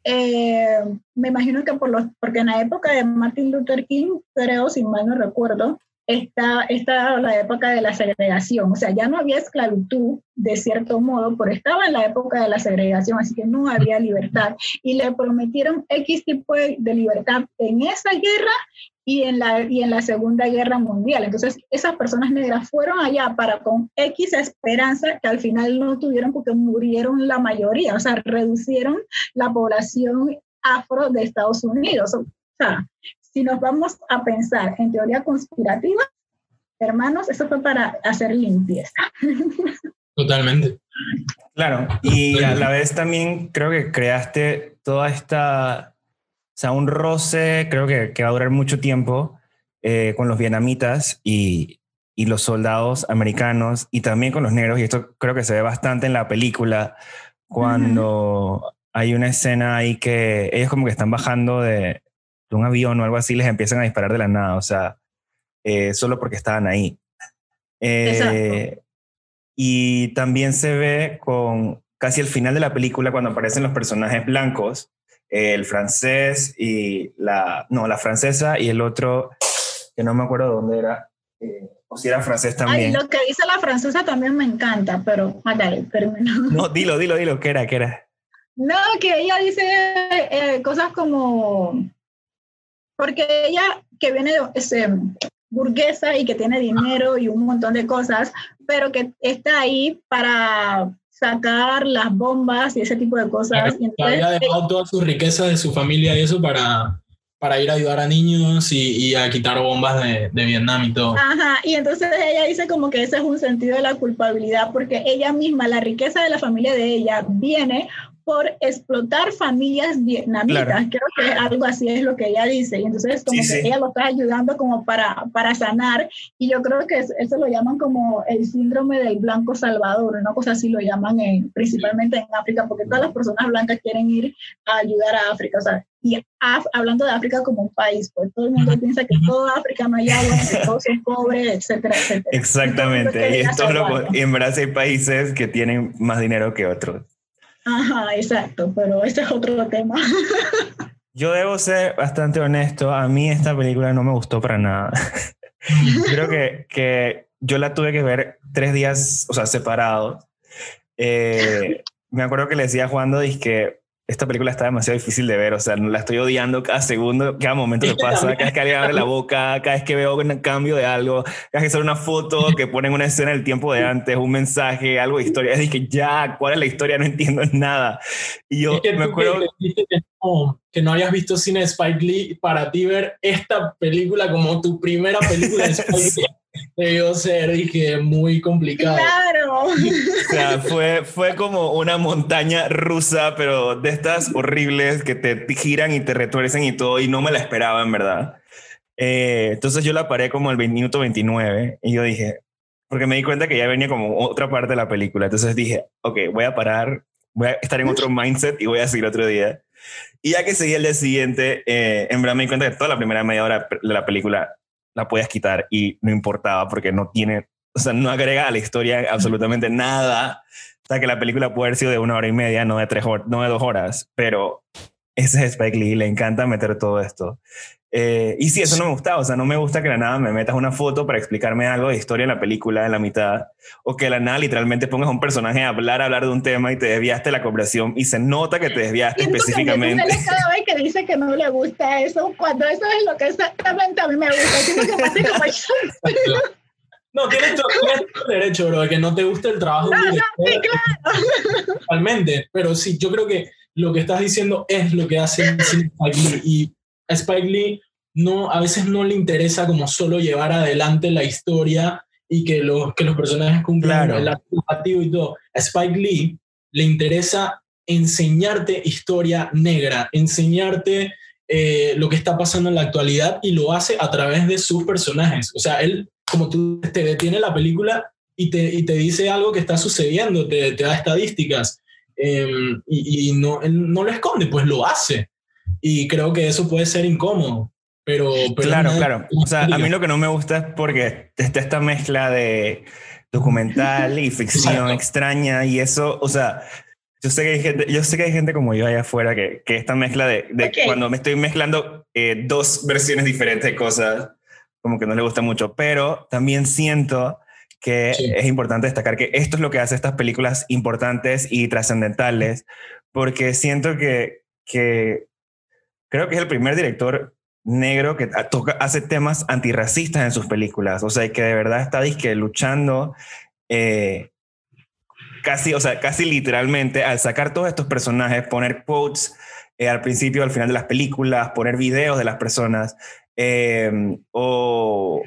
Eh, me imagino que por los, porque en la época de Martin Luther King, creo, si mal no recuerdo, está, está la época de la segregación. O sea, ya no había esclavitud de cierto modo, pero estaba en la época de la segregación, así que no había libertad. Y le prometieron X tipo de libertad en esa guerra y en, la, y en la Segunda Guerra Mundial. Entonces, esas personas negras fueron allá para con X esperanza que al final no tuvieron porque murieron la mayoría, o sea, reducieron la población afro de Estados Unidos. O sea, si nos vamos a pensar en teoría conspirativa, hermanos, eso fue para hacer limpieza. Totalmente. Claro, y a la vez también creo que creaste toda esta o sea, un roce creo que, que va a durar mucho tiempo eh, con los vietnamitas y, y, los soldados americanos y también con los negros. Y esto creo que se ve bastante en la película cuando hay una escena ahí que ellos como que están bajando de, de un avión o algo así, les empiezan a disparar de la nada. O sea, eh, solo porque estaban ahí. Eh, y también se ve con casi el final de la película cuando aparecen los personajes blancos el francés y la, no, la francesa y el otro, que no me acuerdo dónde era, eh, o si era francés también. Ay, lo que dice la francesa también me encanta, pero dale, termino. No, dilo, dilo, dilo, ¿qué era, qué era? No, que ella dice eh, cosas como, porque ella que viene de ese, burguesa y que tiene dinero y un montón de cosas, pero que está ahí para sacar las bombas y ese tipo de cosas. y había dejado toda su riqueza de su familia y eso para, para ir a ayudar a niños y, y a quitar bombas de, de, Vietnam y todo. Ajá, y entonces ella dice como que ese es un sentido de la culpabilidad porque ella misma, la riqueza de la familia de ella viene por explotar familias vietnamitas. Creo que algo así es lo que ella dice. Y entonces como que ella lo está ayudando como para, para sanar. Y yo creo que eso, lo llaman como el síndrome del blanco salvador, una cosa así lo llaman en, principalmente en África, porque todas las personas blancas quieren ir a ayudar a África. O sea, y hablando de África como un país, pues todo el mundo piensa que toda África no hay agua, que [laughs] todos son pobres, etcétera, etcétera. Exactamente. Y, esto y en verdad hay países que tienen más dinero que otros. Ajá, exacto, pero ese es otro tema. Yo debo ser bastante honesto, a mí esta película no me gustó para nada. [laughs] Creo que, que yo la tuve que ver tres días, o sea, separados. Eh, me acuerdo que le decía a Juan que esta película está demasiado difícil de ver, o sea, la estoy odiando cada segundo, cada momento que [laughs] pasa, cada vez que alguien abre la boca, cada vez que veo un cambio de algo, cada vez que sale una foto, que ponen una escena del tiempo de antes, un mensaje, algo de historia, es que ya, ¿cuál es la historia? No entiendo nada. Y yo me acuerdo... Que, no, que no hayas visto cine de Spike Lee para ti ver esta película como tu primera película de [laughs] Spike Lee debió ser, dije, muy complicado. Claro. O sea, fue, fue como una montaña rusa, pero de estas horribles que te giran y te retuercen y todo, y no me la esperaba, en verdad. Eh, entonces yo la paré como al minuto 29 y yo dije, porque me di cuenta que ya venía como otra parte de la película. Entonces dije, ok, voy a parar, voy a estar en otro mindset y voy a seguir otro día. Y ya que seguía el día siguiente, eh, en verdad me di cuenta que toda la primera media hora de la película la podías quitar y no importaba porque no tiene, o sea, no agrega a la historia absolutamente nada. O sea, que la película puede haber sido de una hora y media, no de tres horas, no de dos horas, pero ese es Spike Lee, le encanta meter todo esto. Eh, y sí, eso no me gusta, o sea, no me gusta que la nada me metas una foto para explicarme algo de historia en la película en la mitad, o que la nada literalmente pongas a un personaje a hablar, a hablar de un tema y te desviaste la conversación y se nota que te desviaste específicamente. Que cada vez que dice que no le gusta eso, cuando eso es lo que exactamente a mí me gusta, que como [laughs] No, tienes todo, el derecho, bro, de que no te guste el trabajo. No, no, sí, claro. Totalmente, pero sí, yo creo que lo que estás diciendo es lo que hace Spike Lee. Y a Spike Lee no, a veces no le interesa como solo llevar adelante la historia y que los, que los personajes cumplan el acto y todo. A Spike Lee le interesa enseñarte historia negra, enseñarte eh, lo que está pasando en la actualidad y lo hace a través de sus personajes. O sea, él, como tú te detiene la película y te, y te dice algo que está sucediendo, te, te da estadísticas em, y, y, no, no lo esconde, pues lo hace. Y creo que eso puede ser incómodo. Pero, claro, claro. O sea, a mí lo que no me gusta es porque está esta mezcla de documental y ficción extraña y eso, o sea, yo sé que hay gente, yo sé que hay gente como yo allá afuera que, que esta mezcla de, de cuando me estoy mezclando eh, dos versiones diferentes de cosas, como que no le gusta mucho, pero también siento que es importante destacar que esto es lo que hace estas películas importantes y trascendentales, porque siento que, que creo que es el primer director negro que toca, hace temas antirracistas en sus películas, o sea, que de verdad está disque luchando eh, casi, o sea, casi literalmente al sacar todos estos personajes, poner quotes eh, al principio, al final de las películas, poner videos de las personas em, o,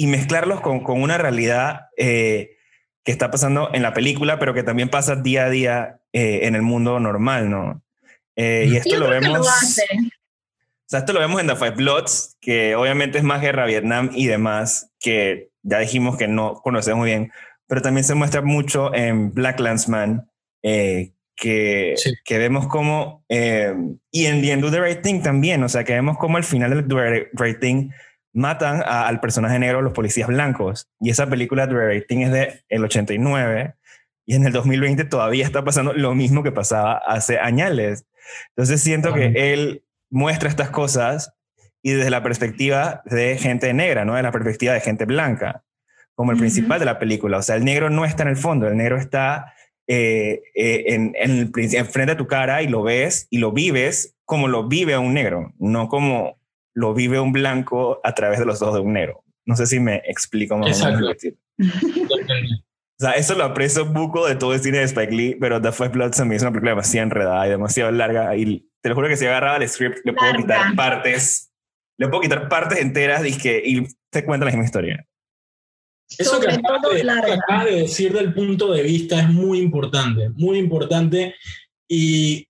y mezclarlos con, con una realidad eh, que está pasando en la película, pero que también pasa día a día en el mundo normal, ¿no? y esto lo vemos. O sea, esto lo vemos en The Five Bloods, que obviamente es más guerra Vietnam y demás, que ya dijimos que no conocemos muy bien, pero también se muestra mucho en Black Landsman, eh, que, que vemos como, eh, y en The Do the Right Thing también, o sea, que vemos como al final del Do the Right Thing matan al personaje negro los policías blancos. Y esa película Right Thing es de el 89 y en el 2020 todavía está pasando lo mismo que pasaba hace años. Entonces siento que él muestra estas cosas y desde la perspectiva de gente negra, no de la perspectiva de gente blanca, como el principal de la película. O sea, el negro no está en el fondo, el negro está eh, eh, en, en, frente a tu cara y lo ves y lo vives como lo vive un negro, no como lo vive un blanco a través de los ojos de un negro. No sé si me explico más o menos. [laughs] O sea, eso lo aprecio buco de todo el cine de Spike Lee, pero The Five Bloods también es una película demasiado enredada y demasiado larga y te lo juro que si agarraba el script, le puedo quitar partes, le puedo quitar partes enteras y, que, y te cuenta la misma historia. Eso que acabas de, de decir del punto de vista es muy importante, muy importante. Y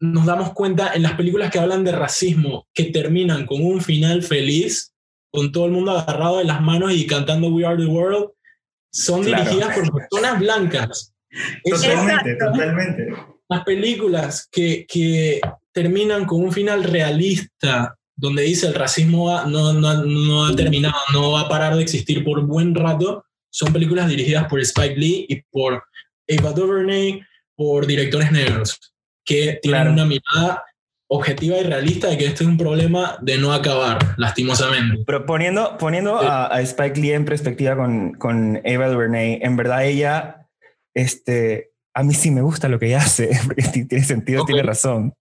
nos damos cuenta en las películas que hablan de racismo, que terminan con un final feliz, con todo el mundo agarrado de las manos y cantando We Are the World, son dirigidas por personas blancas. Totalmente, totalmente. Las películas que, que terminan con un final realista, donde dice el racismo no, no, no, ha terminado, no va a parar de existir por buen rato, son películas dirigidas por Spike Lee y por Ava DuVernay, por directores negros, que tienen una mirada objetiva y realista de que este es un problema de no acabar, lastimosamente. Pero poniendo, poniendo a, a, Spike Lee en perspectiva con, con Ava DuVernay, en verdad ella este, a mí sí me gusta lo que ella hace, [laughs] porque tiene sentido, tiene razón.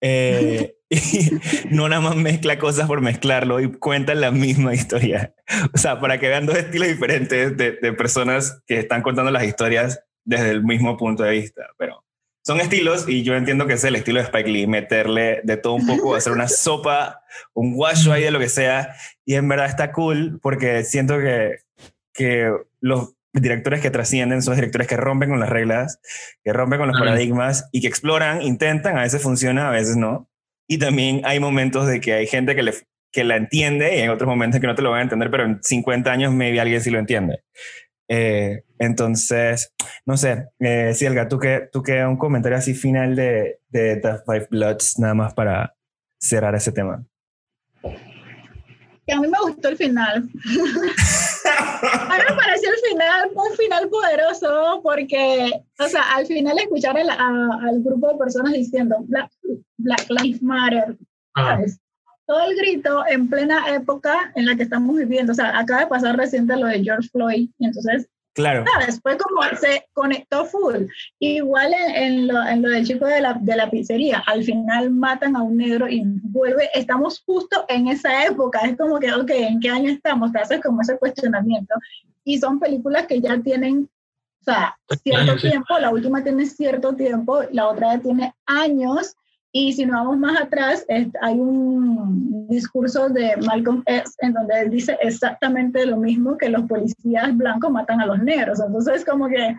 Eh, [laughs] y no nada más mezcla cosas por mezclarlo y cuenta la misma historia. O sea, para que vean dos estilos diferentes de, de, personas que están contando las historias desde el mismo punto de vista. Pero son estilos y yo entiendo que es el estilo de Spike Lee, meterle de todo un poco, hacer una [laughs] sopa, un guacho ahí de lo que sea. Y en verdad está cool porque siento que, que los directores que trascienden, son directores que rompen con las reglas, que rompen con los paradigmas y que exploran, intentan, a veces funciona, a veces no. Y también hay momentos de que hay gente que, le, que la entiende y hay otros momentos que no te lo van a entender, pero en 50 años maybe alguien sí lo entiende. Eh, entonces, no sé, eh, Cielga, ¿tú qué, tú qué un comentario así final de, de The Five Bloods, nada más para cerrar ese tema? Que a mí me gustó el final. a mí me pareció el final un final poderoso porque, o sea, al final escuchar al grupo de personas diciendo Black, Black Lives Matter, ¿sabes? Todo el grito en plena época en la que estamos viviendo. O sea, acaba de pasar reciente lo de George Floyd, y entonces, claro. Después como se conectó full. Igual en, lo, en lo, del chico de la, de la, pizzería, al final matan a un negro y vuelve, estamos justo en esa época. Es como que, ok, ¿en qué año estamos? Te haces como ese cuestionamiento. Y son películas que ya tienen o sea, cierto tiempo, la última tiene cierto tiempo, la otra tiene años, y si nos vamos más atrás, hay un discurso de Malcolm X en donde él dice exactamente lo mismo que los policías blancos matan a los negros. Entonces, como que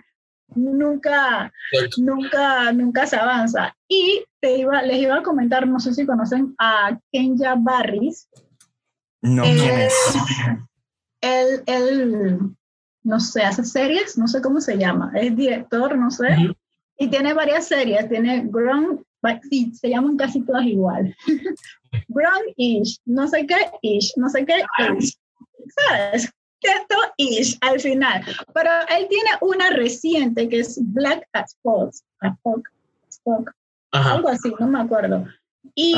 nunca, nunca, nunca se avanza. Y te iba, les iba a comentar, no sé si conocen a Kenya Barris. No, ¿quién es? Él, él, no sé, hace series, no sé cómo se llama, es director, no sé. Y tiene varias series, tiene Ground sí, se llaman casi todas igual. [laughs] Brown-ish, no sé qué ish, no sé qué ish. ¿Sabes? Keto ish al final. Pero él tiene una reciente que es Black as Folk. Algo así, no me acuerdo. Y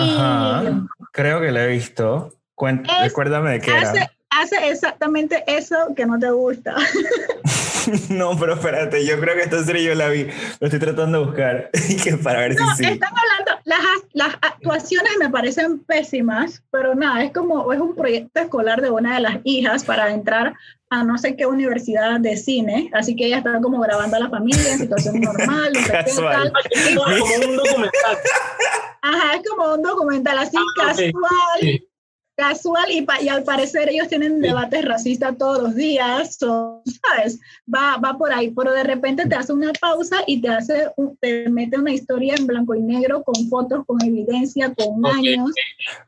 Creo que lo he visto. recuérdame de qué era hace exactamente eso que no te gusta. [laughs] [laughs] no, pero espérate, yo creo que esta serie yo la vi, lo estoy tratando de buscar [laughs] para ver no, si sí. Están hablando, las, las actuaciones me parecen pésimas, pero nada, es como, es un proyecto escolar de una de las hijas para entrar a no sé qué universidad de cine, así que ella está como grabando a la familia en situación normal, tal. Es como un documental. Ajá, es como un documental así ah, casual casual y, y, al parecer ellos tienen debates racistas todos los días, ¿sabes? Va, va por ahí, pero de repente te hace una pausa y te hace, te mete una historia en blanco y negro con fotos, con evidencia, con años.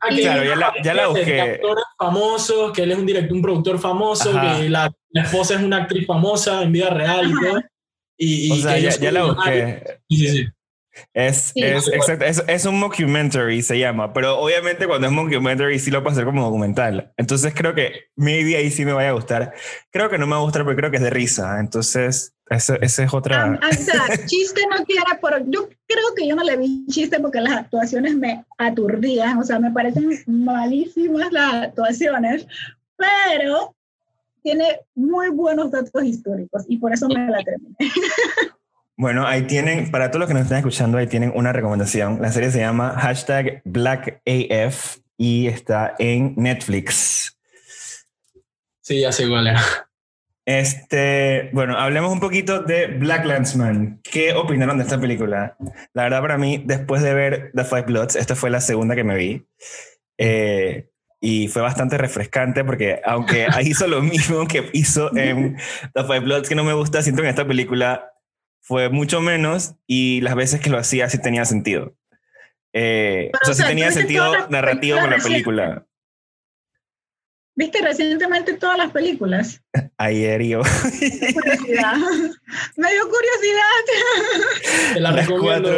Ah, claro, ya la, ya la busqué. Actores famosos, que él es un director, un productor famoso, que la, esposa es una actriz famosa en vida real y todo. Y, o sea, ya, ya la busqué. Sí, sí, sí. Es, es, exacto, es, es, un mockumentary, se llama, pero obviamente cuando es mockumentary sí lo puedo hacer como documental. Entonces creo que maybe ahí sí me vaya a gustar. Creo que no me va a gustar, pero creo que es de risa. Entonces, esa es otra. o sea, [laughs] chiste no quiere, pero yo creo que yo no le vi chiste porque las actuaciones me aturdían, o sea, me parecen malísimas las actuaciones, pero tiene muy buenos datos históricos y por eso me la terminé. [laughs] Bueno, ahí tienen, para todos los que nos están escuchando, ahí tienen una recomendación. La serie se llama hashtag BlackAF y está en Netflix. Sí, ya sé igual Este, bueno, hablemos un poquito de Black Landsman. ¿Qué opinaron de esta película? La verdad, para mí, después de ver The Five Bloods, esta fue la segunda que me vi. Eh, y fue bastante refrescante porque, aunque hizo lo mismo que hizo en [laughs] The Five Bloods, que no me gusta, siento que en esta película fue mucho menos y las veces que lo hacía sí tenía sentido. Eh, o sea, sí tenía sentido narrativo con la película. ¿Viste recientemente todas las películas? [laughs] Ayer yo. Curiosidad. [laughs] Me dio curiosidad. Te la recomiendo.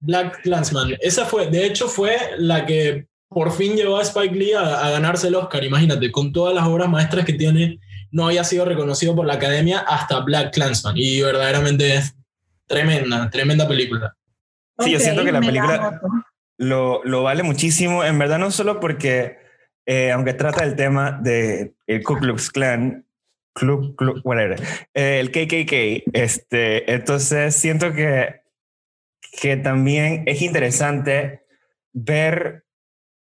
Black Clansman. Esa fue, de hecho, fue la que por fin llevó a Spike Lee a, a ganarse el Oscar. Imagínate, con todas las obras maestras que tiene no había sido reconocido por la academia hasta Black Clansman. Y verdaderamente es tremenda, tremenda película. Sí, yo siento que la película lo, lo, vale muchísimo, en verdad no solo porque, eh, aunque trata el tema de el Ku Klux Klan, Club, club, whatever, eh, el KKK, este, entonces siento que, que también es interesante ver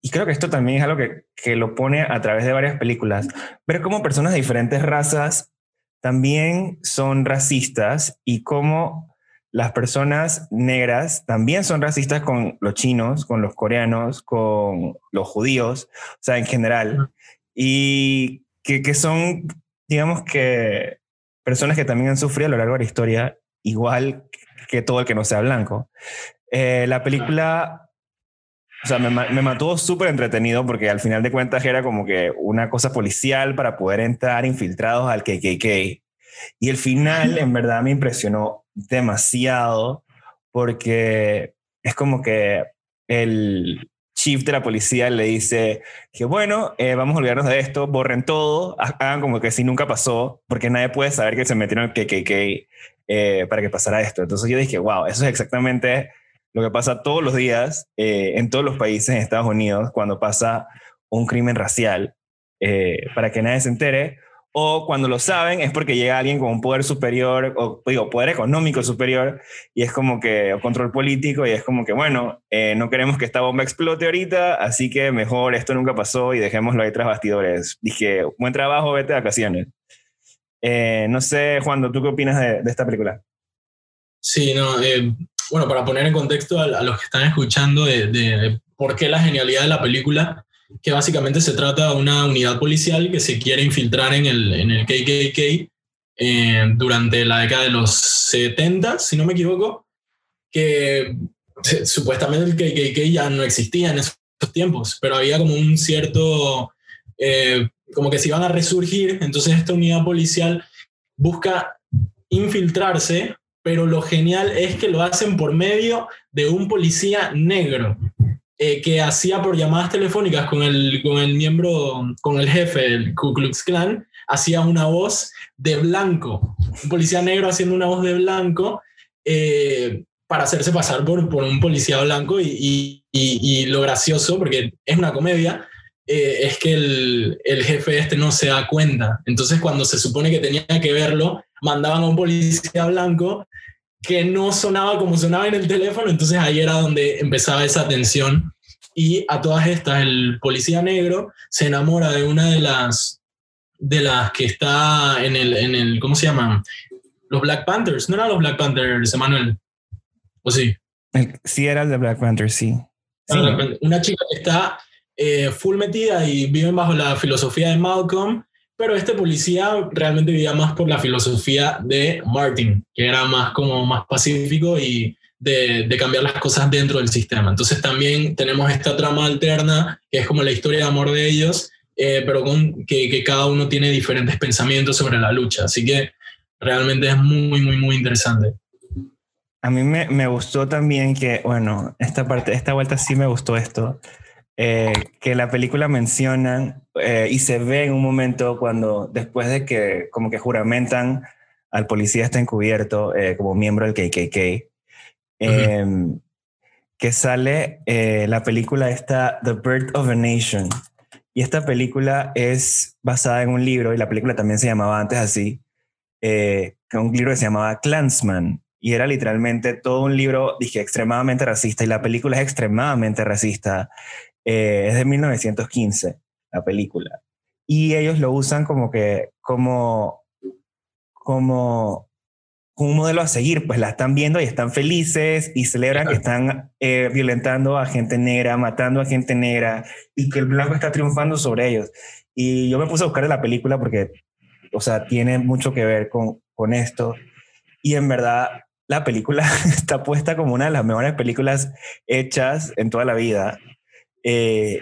y creo que esto también es algo que, que, lo pone a través de varias películas, ver cómo personas de diferentes razas también son racistas y cómo las personas negras también son racistas con los chinos, con los coreanos, con los judíos, o sea, en general. Y que, que son, digamos que, personas que también han sufrido a lo largo de la historia, igual que todo el que no sea blanco. Eh, la película o sea, me, me mantuvo súper entretenido porque al final de cuentas era como que una cosa policial para poder entrar infiltrados al KKK. Y el final, en verdad, me impresionó demasiado porque es como que el chief de la policía le dice que bueno, eh, vamos a olvidarnos de esto, borren todo, hagan como que si nunca pasó, porque nadie puede saber que se metieron el KKK eh, para que pasara esto. Entonces yo dije, wow, eso es exactamente lo que pasa todos los días eh, en todos los países en Estados Unidos cuando pasa un crimen racial, para que nadie se entere, o cuando lo saben es porque llega alguien con un poder superior, o digo, poder económico superior, y es como que, o control político, y es como que, bueno, eh, no queremos que esta bomba explote ahorita, así que mejor esto nunca pasó y dejémoslo ahí tras bastidores. Dije, buen trabajo, vete de vacaciones. Eh, no sé, Juan, ¿tú qué opinas de, esta película? Sí, no, eh, bueno, para poner en contexto a, los que están escuchando de, por qué la genialidad de la película, que básicamente se trata de una unidad policial que se quiere infiltrar en el, en el KKK eh, durante la década de los 70, si no me equivoco, que supuestamente el KKK ya no existía en esos tiempos, pero había como un cierto, eh, como que se iban a resurgir, entonces esta unidad policial busca infiltrarse, pero lo genial es que lo hacen por medio de un policía negro. Eh, que hacía por llamadas telefónicas con el, con el miembro, con el jefe del Ku Klux Klan, hacía una voz de blanco, un policía negro haciendo una voz de blanco eh, para hacerse pasar por, por un policía blanco y, y, lo gracioso, porque es una comedia, eh, es que el, el, jefe este no se da cuenta. Entonces cuando se supone que tenía que verlo, mandaban a un policía blanco que no sonaba como sonaba en el teléfono, entonces ahí era donde empezaba esa tensión. Y a todas estas, el policía negro se enamora de una de las, de las que está en el, en el, ¿cómo se llaman? Los Black Panthers, ¿no eran los Black Panthers, Emanuel? ¿O sí? Sí, era el de Black Panthers, sí. Una chica que está eh, full metida y vive bajo la filosofía de Malcolm pero este policía realmente vivía más por la filosofía de Martin, que era más como más pacífico y de, cambiar las cosas dentro del sistema. Entonces también tenemos esta trama alterna, que es como la historia de amor de ellos, eh, pero con, que, que, cada uno tiene diferentes pensamientos sobre la lucha. Así que realmente es muy, muy, muy interesante. A mí me, me gustó también que, bueno, esta parte, esta vuelta sí me gustó esto, eh, que la película menciona eh, y se ve en un momento cuando después de que como que juramentan al policía está encubierto eh, como miembro del KKK, em, que sale la película esta The Birth of a Nation. Y esta película es basada en un libro, y la película también se llamaba antes así, un libro que se llamaba Clansman, y era literalmente todo un libro, dije, extremadamente racista, y la película es extremadamente racista. Eh, es de 1915, la película. Y ellos lo usan como que, como, como un modelo a seguir, pues la están viendo y están felices y celebran que están eh, violentando a gente negra, matando a gente negra y que el blanco está triunfando sobre ellos. Y yo me puse a buscar la película porque, o sea, tiene mucho que ver con, con esto. Y en verdad, la película [laughs] está puesta como una de las mejores películas hechas en toda la vida. Eh,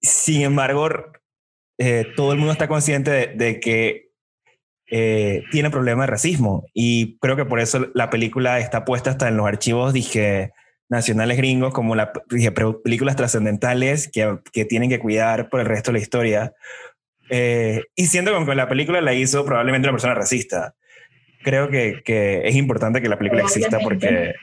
sin embargo, eh, todo el mundo está consciente de, que eh, tiene problemas de racismo y creo que por eso la película está puesta hasta en los archivos, dije, nacionales gringos, como la, dije, películas trascendentales que, que, tienen que cuidar por el resto de la historia. y siento como que la película la hizo probablemente una persona racista. Creo que, que es importante que la película exista porque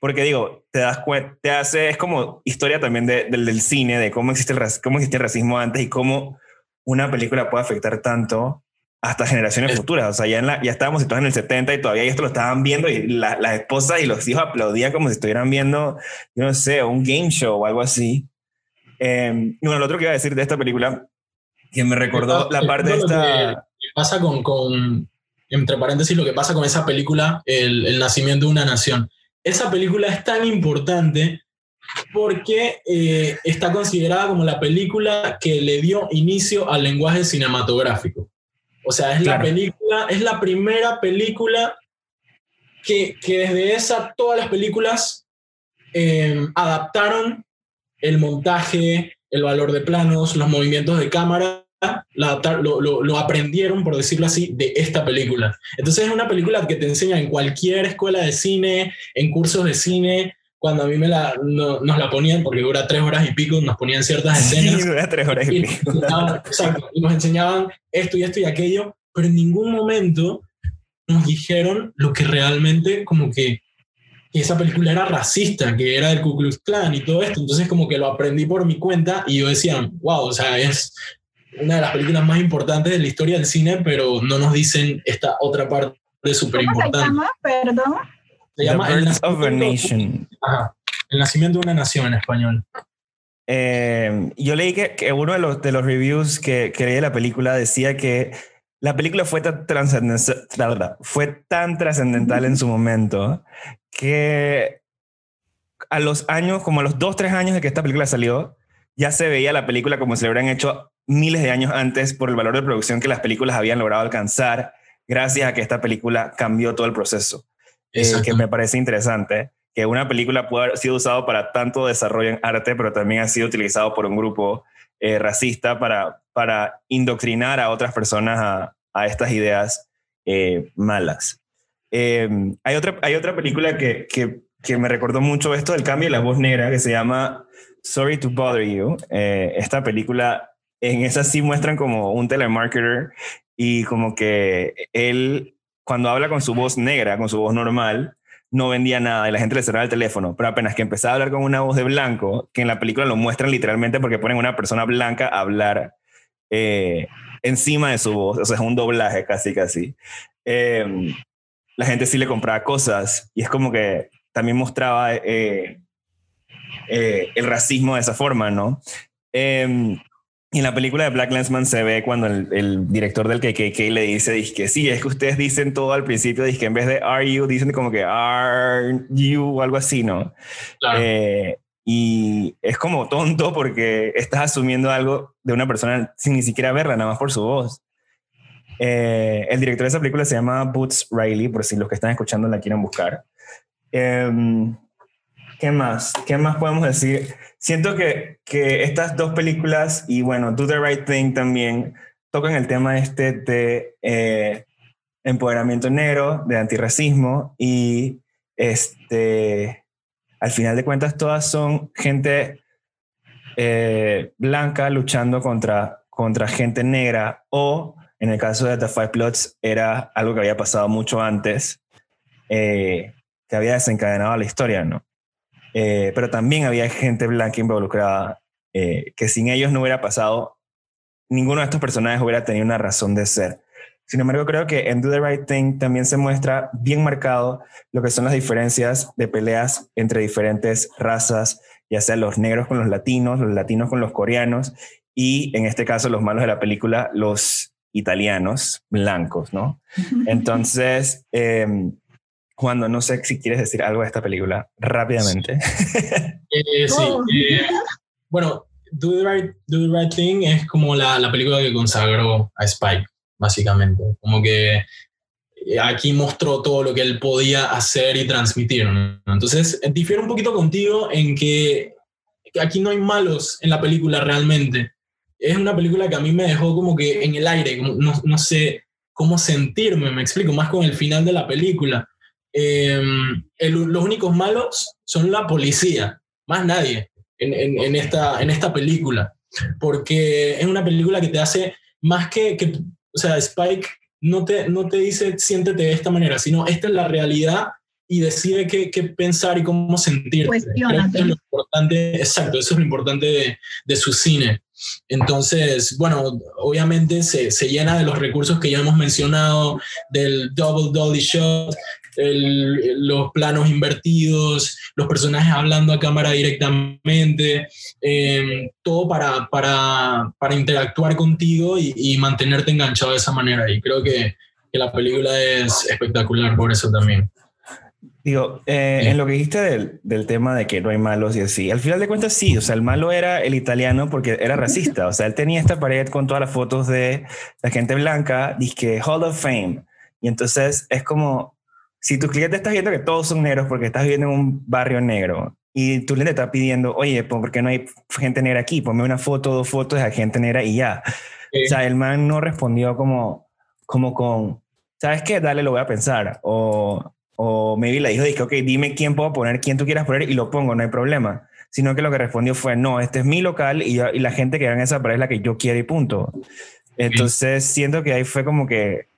porque digo, te das cuenta, te hace, es como historia también de, del, cine, de cómo existe, el, cómo existe el racismo antes y cómo una película puede afectar tanto hasta generaciones futuras. O sea, ya, en la, ya estábamos situados en el 70 y todavía esto lo estaban viendo y las esposas y los hijos aplaudían como si estuvieran viendo, yo no sé, un game show o algo así. Eh, y bueno, lo otro que iba a decir de esta película, que me recordó la parte de esta... pasa con, con, entre paréntesis, lo que pasa con esa película, el, el nacimiento de una nación esa película es tan importante porque eh, está considerada como la película que le dio inicio al lenguaje cinematográfico. O sea, es la película, es la primera película que, que desde esa todas las películas eh, adaptaron el montaje, el valor de planos, los movimientos de cámara lo, lo, aprendieron, por decirlo así, de esta película. Entonces es una película que te enseña en cualquier escuela de cine, en cursos de cine, cuando a mí me la, nos la ponían, porque dura tres horas y pico, nos ponían ciertas escenas. Sí, dura tres horas y, pico. exacto, y nos enseñaban esto y esto y aquello, pero en ningún momento nos dijeron lo que realmente como que esa película era racista, que era del Ku Klux Klan y todo esto. Entonces como que lo aprendí por mi cuenta y yo decía, wow, o sea, es una de las películas más importantes de la historia del cine, pero no nos dicen esta otra parte súper importante. ¿Cómo se llama? Perdón. Se llama The Birth of a Nation. Ajá, El nacimiento de una nación en español. Eh, yo leí que, que, uno de los, de los reviews que, que leí de la película decía que la película fue tan, fue tan trascendental en su momento que a los años, como a los dos, tres años de que esta película salió, ya se veía la película como se le hubieran hecho miles de años antes por el valor de producción que las películas habían logrado alcanzar gracias a que esta película cambió todo el proceso. Eh, que me parece interesante que una película pueda haber sido usado para tanto desarrollo en arte, pero también ha sido utilizado por un grupo eh, racista para, para indoctrinar a otras personas a, a estas ideas eh, malas. Em, hay, otra, hay otra película que, que, que, me recordó mucho esto del cambio de la voz negra que se llama Sorry to Bother You. Eh, esta película, en esa sí muestran como un telemarketer y como que él, cuando habla con su voz negra, con su voz normal, no vendía nada y la gente le cerraba el teléfono, pero apenas que empezaba a hablar con una voz de blanco, que en la película lo muestran literalmente porque ponen una persona blanca a hablar eh, encima de su voz, o sea, es un doblaje casi, casi. Eh, la gente sí le compraba cosas y es como que también mostraba eh, el racismo de esa forma, ¿no? Y en la película de Black Lensman se ve cuando el, director del KKK le dice, que sí, es que ustedes dicen todo al principio, que en vez de are you, dicen como que are you o algo así, ¿no? Eh, y es como tonto porque estás asumiendo algo de una persona sin ni siquiera verla, nada más por su voz. Eh, el director de esa película se llama Boots Riley, por si los que están escuchando la quieren buscar. Em, ¿Qué más? ¿Qué más podemos decir? Siento que, que estas dos películas y bueno, Do the Right Thing también tocan el tema este de eh, empoderamiento negro, de antirracismo y este, al final de cuentas todas son gente eh, blanca luchando contra, contra gente negra o en el caso de The Five Plots era algo que había pasado mucho antes, eh, que había desencadenado la historia, ¿no? Eh, pero también había gente blanca involucrada, eh, que sin ellos no hubiera pasado, ninguno de estos personajes hubiera tenido una razón de ser. Sin embargo, creo que en Do the Right Thing también se muestra bien marcado lo que son las diferencias de peleas entre diferentes razas, ya sea los negros con los latinos, los latinos con los coreanos y en este caso los malos de la película, los italianos blancos, ¿no? [laughs] Entonces, em, cuando no sé si quieres decir algo de esta película rápidamente. Eh, sí. Eh, bueno, Do the, right, Do the, right, Thing es como la, la, película que consagró a Spike, básicamente. Como que eh, aquí mostró todo lo que él podía hacer y transmitir. Entonces, difiere un poquito contigo en que aquí no hay malos en la película realmente. Es una película que a mí me dejó como que en el aire, no, no sé cómo sentirme, me explico, más con el final de la película Em, los únicos malos son la policía, más nadie en, esta, en esta película, porque es una película que te hace más que, que o sea, Spike no te, no te dice siéntete de esta manera, sino esta es la realidad y decide qué, qué pensar y cómo sentirte. Eso es lo importante, exacto, eso es lo importante de, de su cine. Entonces, bueno, obviamente se, se, llena de los recursos que ya hemos mencionado, del double dolly shot, los planos invertidos, los personajes hablando a cámara directamente, em, todo para, para, para, interactuar contigo y, mantenerte enganchado de esa manera. Y creo que, que, la película es espectacular por eso también. Digo, eh, en lo que dijiste del, del, tema de que no hay malos y así, al final de cuentas sí, o sea, el malo era el italiano porque era racista, o sea, él tenía esta pared con todas las fotos de la gente blanca, dice Hall of Fame, y entonces es como, si tu cliente está viendo que todos son negros porque estás viviendo en un barrio negro y tu cliente está pidiendo, oye, ¿por qué no hay gente negra aquí? Ponme una foto, dos fotos de gente negra y ya. O sea, el man no respondió como, como con, ¿sabes qué? Dale, lo voy a pensar. O, o maybe le dijo, dije, ok, dime quién puedo poner, quién tú quieras poner y lo pongo, no hay problema. Sino que lo que respondió fue, no, este es mi local y, y la gente que va en esa pared es la que yo quiero y punto. Entonces siento que ahí fue como que,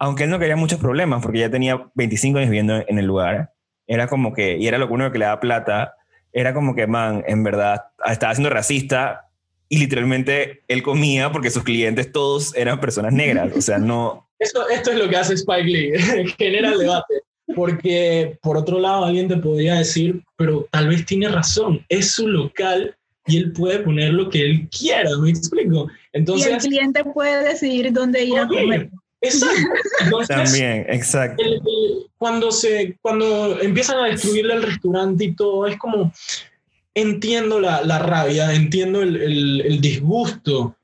aunque él no quería muchos problemas, porque ya tenía 25 años viviendo en el lugar, era como que, y era lo único que le daba plata, era como que, man, en verdad, estaba siendo racista y literalmente él comía porque sus clientes todos eran personas negras, o sea, no... [laughs] Esto, esto es lo que hace Spike Lee, [laughs] genera el debate. Porque por otro lado alguien te podría decir, pero tal vez tiene razón, es su local y él puede poner lo que él quiera, ¿me explico? Entonces, y el cliente puede decidir dónde ir a comer. Exacto. También, exacto. cuando, se, cuando empiezan a destruirle el restaurante y todo, es como, entiendo la, la rabia, entiendo el, el, el disgusto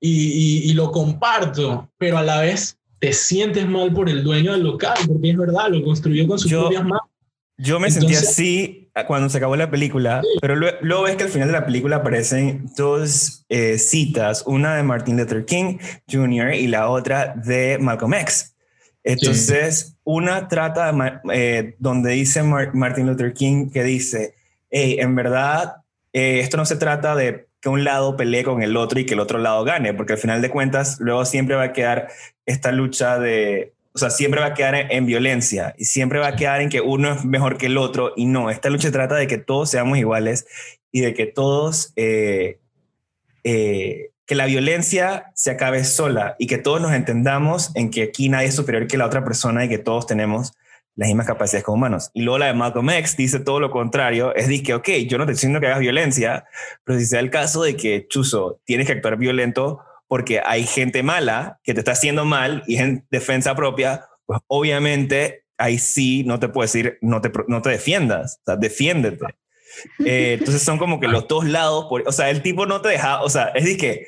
y, y, y, lo comparto, pero a la vez te sientes mal por el dueño del local, porque es verdad, lo construyó con sus propias manos. Yo me sentí así cuando se acabó la película, pero luego, ves que al final de la película aparecen dos eh, citas, una de Martin Luther King Jr. y la otra de Malcolm X. Entonces, una trata eh, donde dice Martin Luther King que dice, hey, en verdad, eh, esto no se trata de que un lado pelee con el otro y que el otro lado gane, porque al final de cuentas luego siempre va a quedar esta lucha de o sea, siempre va a quedar en, violencia y siempre va a quedar en que uno es mejor que el otro y no, esta lucha trata de que todos seamos iguales y de que todos, eh, eh, que la violencia se acabe sola y que todos nos entendamos en que aquí nadie es superior que la otra persona y que todos tenemos las mismas capacidades como humanos. Y luego la de Malcolm X dice todo lo contrario, es decir, que, ok, yo no te estoy diciendo que hagas violencia, pero si sea el caso de que, Chuzo, tienes que actuar violento porque hay gente mala que te está haciendo mal y en defensa propia, pues obviamente ahí sí no te puedo decir, no te, no te defiendas, o sea, defiéndete. Eh, [laughs] entonces son como que los dos lados, o sea, el tipo no te deja, o sea, es decir que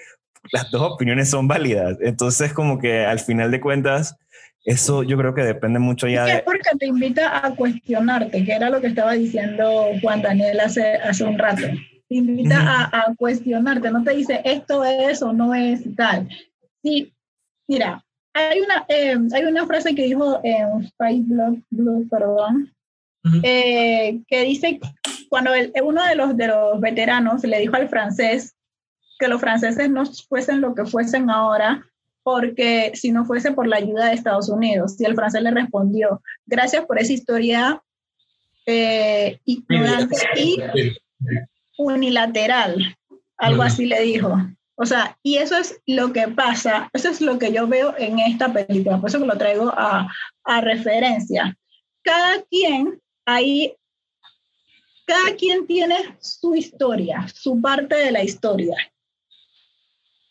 las dos opiniones son válidas. Entonces como que al final de cuentas, eso yo creo que depende mucho ya de... Es porque te invita a cuestionarte, que era lo que estaba diciendo Juan Daniel hace, hace un rato te invita a, cuestionarte, no te dice esto es o no es tal. Sí, mira, hay una, eh, hay una frase que dijo en Spice Blog, perdón, eh, que dice, cuando uno de los, de los veteranos le dijo al francés que los franceses no fuesen lo que fuesen ahora, porque si no fuese por la ayuda de Estados Unidos, y el francés le respondió, gracias por esa historia eh, ignorante y unilateral, algo así le dijo. O sea, y eso es lo que pasa, eso es lo que yo veo en esta película, por eso que lo traigo a, a referencia. Cada quien ahí, cada quien tiene su historia, su parte de la historia.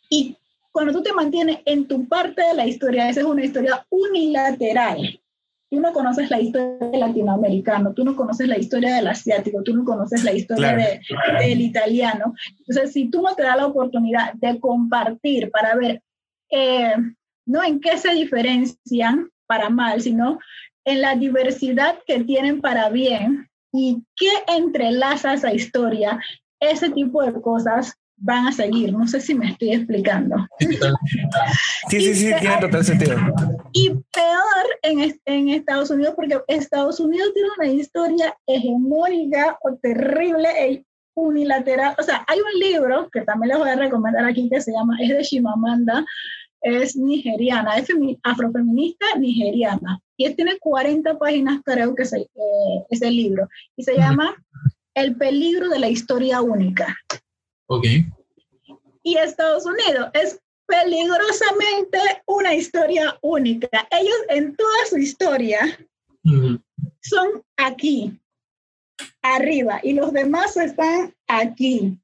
Y cuando tú te mantienes en tu parte de la historia, esa es una historia unilateral tú no conoces la historia del latinoamericano, tú no conoces la historia del asiático, tú no conoces la historia del italiano. Entonces, si tú no te das la oportunidad de compartir para ver, eh, no en qué se diferencian para mal, sino en la diversidad que tienen para bien y qué entrelaza esa historia, ese tipo de cosas van a seguir. No sé si me estoy explicando. Sí, sí, sí, tiene total sentido. Y peor en, en, Estados Unidos, porque Estados Unidos tiene una historia hegemónica o terrible e unilateral. O sea, hay un libro que también les voy a recomendar aquí que se llama, es de Shimamanda, es nigeriana, es afrofeminista nigeriana. Y tiene 40 páginas, creo que es, eh, es el libro. Y se llama El peligro de la historia única. Ok. Y Estados Unidos es peligrosamente una historia única. Ellos en toda su historia son aquí, arriba, y los demás están aquí.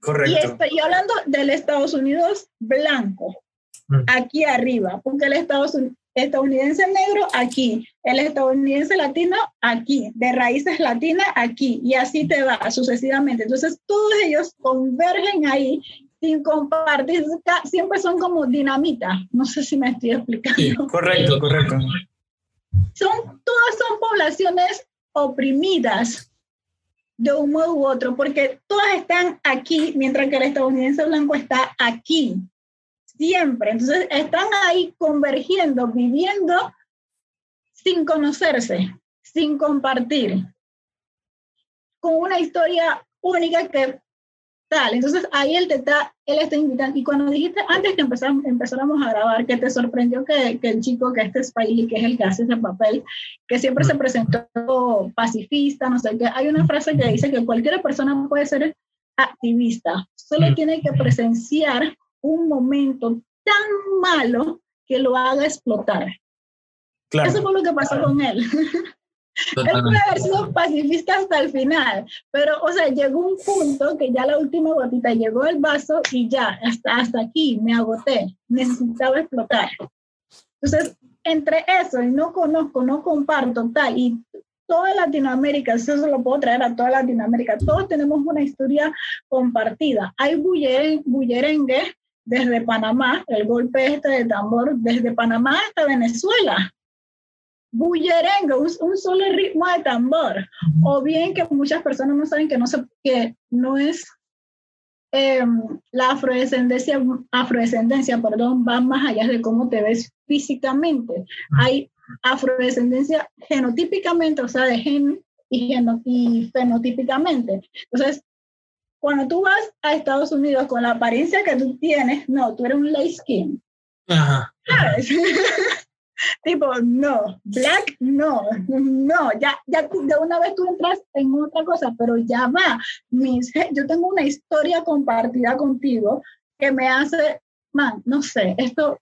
Correcto. Y estoy hablando del Estados Unidos blanco, aquí arriba, porque el Estados Unidos estadounidense negro aquí, el estadounidense latino aquí, de raíces latinas aquí, y así te va sucesivamente. Entonces, todos ellos convergen ahí sin compartir, siempre son como dinamita. No sé si me estoy explicando. correcto, correcto. Son, todas son poblaciones oprimidas de un modo u otro, porque todas están aquí, mientras que el estadounidense blanco está aquí siempre. Entonces están ahí convergiendo, viviendo sin conocerse, sin compartir, con una historia única que tal. Entonces ahí él te está, él está invitando. Y cuando dijiste antes que empezamos, empezáramos a grabar, que te sorprendió que, que el chico, que este es Spiley, que es el que hace ese papel, que siempre se presentó pacifista, no sé qué, hay una frase que dice que cualquier persona puede ser activista, solo tiene que presenciar un momento tan malo que lo haga explotar. Eso fue lo que pasó con él. [laughs] Él puede haber sido pacifista hasta el final, pero, o sea, llegó un punto que ya la última gotita llegó el vaso y ya, hasta, hasta aquí, me agoté, necesitaba explotar. Entonces, entre eso y no conozco, no comparto, tal, y toda Latinoamérica, eso se lo puedo traer a toda Latinoamérica, todos tenemos una historia compartida. Hay bullerengue desde Panamá, el golpe este de tambor, desde Panamá hasta Venezuela bullerengue, un, solo ritmo de tambor, o bien que muchas personas no saben que no, se, que no es em, la afrodescendencia, afrodescendencia perdón, va más allá de cómo te ves físicamente. Hay afrodescendencia genotípicamente, o sea, de gen y, y fenotípicamente. Entonces, cuando tú vas a Estados Unidos con la apariencia que tú tienes, no, tú eres un light skin. Ajá. [laughs] tipo, no, black, no, no, ya, ya de una vez tú entras en otra cosa, pero ya va, mis, [laughs] yo tengo una historia compartida contigo que me hace, man, no sé, esto,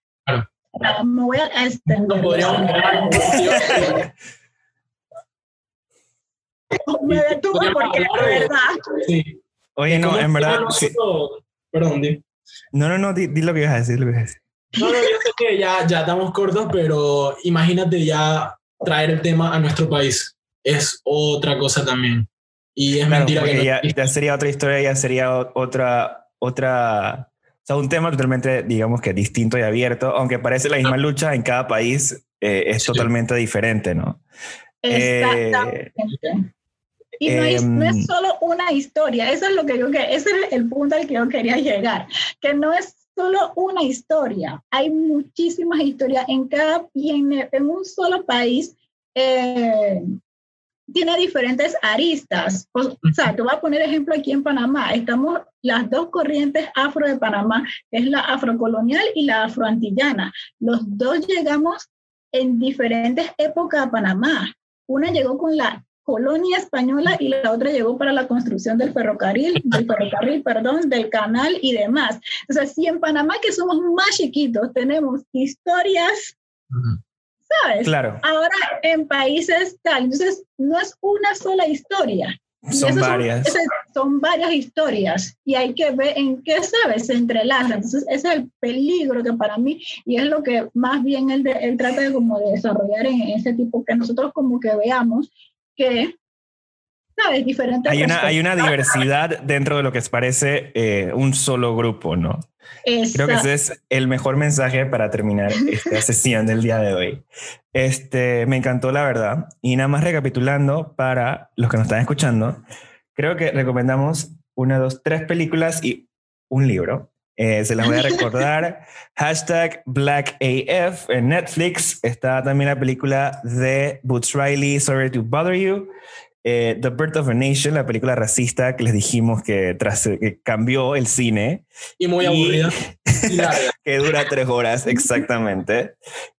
me voy a extender. [laughs] me detuve porque la verdad. Oye, no, en verdad. Perdón, di. No, no, no, di, lo que ibas a decir, lo que ibas a decir. No, no, yo sé que ya, ya estamos cortos, pero imagínate ya traer el tema a nuestro país. Es otra cosa también. Y es mentira que ya, sería otra historia, ya sería otra, otra, o sea, un tema totalmente, digamos que distinto y abierto, aunque parece la misma lucha en cada país, eh, es totalmente diferente, ¿no? Exactamente. Y no es, no es, em, solo una historia, eso es lo que yo que ese es el punto al que yo quería llegar, que no es solo una historia, hay muchísimas historias en cada y en, un solo país. Eh, tiene diferentes aristas. O, sea, te voy a poner ejemplo aquí en Panamá. Estamos las dos corrientes afro de Panamá, es la afrocolonial y la afroantillana. Los dos llegamos en diferentes épocas a Panamá. Una llegó con la colonia española y la otra llegó para la construcción del ferrocarril, del ferrocarril, perdón, del canal y demás. O sea, si en Panamá, que somos más chiquitos, tenemos historias, ¿sabes? Claro. Ahora en países tal, entonces no es una sola historia. Son varias. Son, varias historias y hay que ver en qué, ¿sabes? Se entrelazan. Entonces, ese es el peligro que para mí, y es lo que más bien él, él trata de como de desarrollar en ese tipo, que nosotros como que veamos que, ¿sabes? Diferentes. Hay una, hay una diversidad dentro de lo que parece eh, un solo grupo, ¿no? Creo que ese es el mejor mensaje para terminar [laughs] esta sesión del día de hoy. Este, me encantó la verdad. Y nada más recapitulando para los que nos están escuchando, creo que recomendamos una, dos, tres películas y un libro. Eh, se las voy a recordar. [laughs] Hashtag BlackAF en Netflix. Está también la película de Boots Riley, Sorry to Bother You. Eh, The Birth of a Nation, la película racista que les dijimos que, tras, que cambió el cine. Y muy aburrida. [laughs] que dura tres horas, [laughs] exactamente.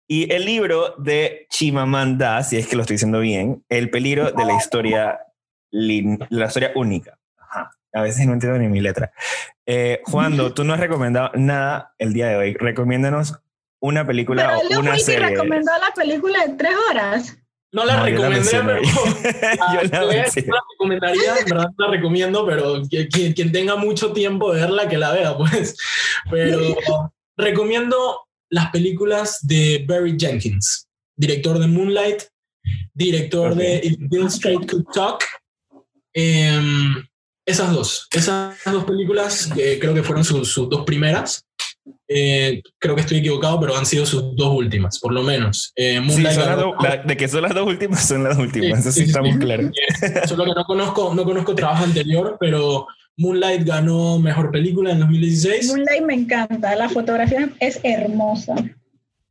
Y el libro de Chimamanda, si es que lo estoy diciendo bien, El peligro de la historia, la historia única. A veces no entiendo ni mi letra. Eh, Juan, tú no has recomendado nada el día de hoy. Recomiéndanos una película o una serie. recomendó la película de tres horas. No la recomendé, pero [laughs] yo la, recomendaría, en verdad la recomiendo, pero quien, quien, tenga mucho tiempo de verla, que la vea, [laughs] pues. Pero recomiendo las películas de Barry Jenkins, director de Moonlight, director de If Bill Straight Could Talk. Eh, esas dos, esas dos películas que creo que fueron sus, dos primeras. Eh, creo que estoy equivocado, pero han sido sus dos últimas, por lo menos. Eh, de que son las dos últimas, son las últimas, sí, eso sí, estamos claros. [laughs] Solo que no conozco, no conozco trabajo anterior, pero Moonlight ganó mejor película en 2016. Moonlight me encanta, la fotografía es hermosa.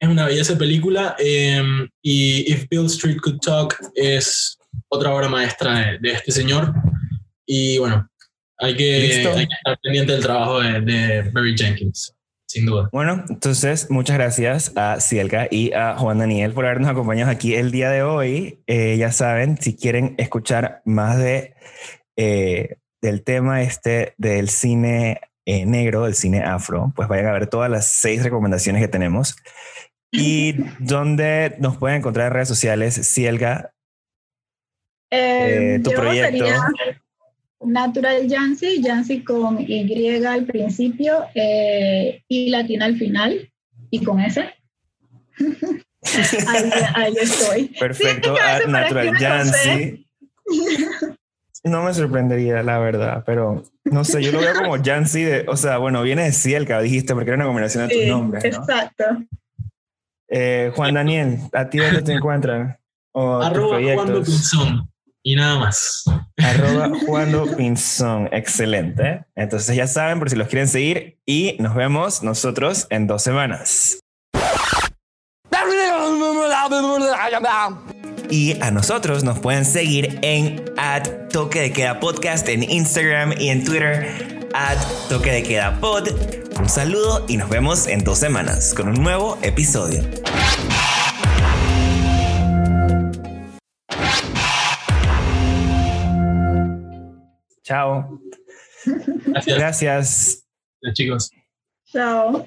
Es una belleza película. Em, y If Bill Street Could Talk es otra obra maestra de, este señor. Y bueno, hay que, estar pendiente del trabajo de, de Barry Jenkins sin duda. Bueno, entonces muchas gracias a Cielka y a Juan Daniel por habernos acompañado aquí el día de hoy. Eh, ya saben, si quieren escuchar más de eh, del tema este del cine eh, negro, del cine afro, pues vayan a ver todas las seis recomendaciones que tenemos. Y [laughs] donde nos pueden encontrar en redes sociales, Cielga, tu proyecto. Natural Yancy, Yancy con Y al principio eh, y latina al final y con S. [laughs] ahí, estoy. Perfecto, ah, Natural Yancy. No me sorprendería, la verdad, pero no sé, yo lo veo como Yancy, de, o sea, bueno, viene de Cielca, dijiste, porque era una combinación de tus nombres. Exacto. Eh, Juan Daniel, ¿a ti dónde te encuentran? Arroba Juan y nada más. Arroba [laughs] Juan Pinzón, excelente. Entonces ya saben por si los quieren seguir y nos vemos nosotros en dos semanas. Y a nosotros nos pueden seguir en at Toque de Queda Podcast en Instagram y en Twitter at Toque de Queda Pod. Un saludo y nos vemos en dos semanas con un nuevo episodio. Chao. Gracias. Gracias. chicos. Chao.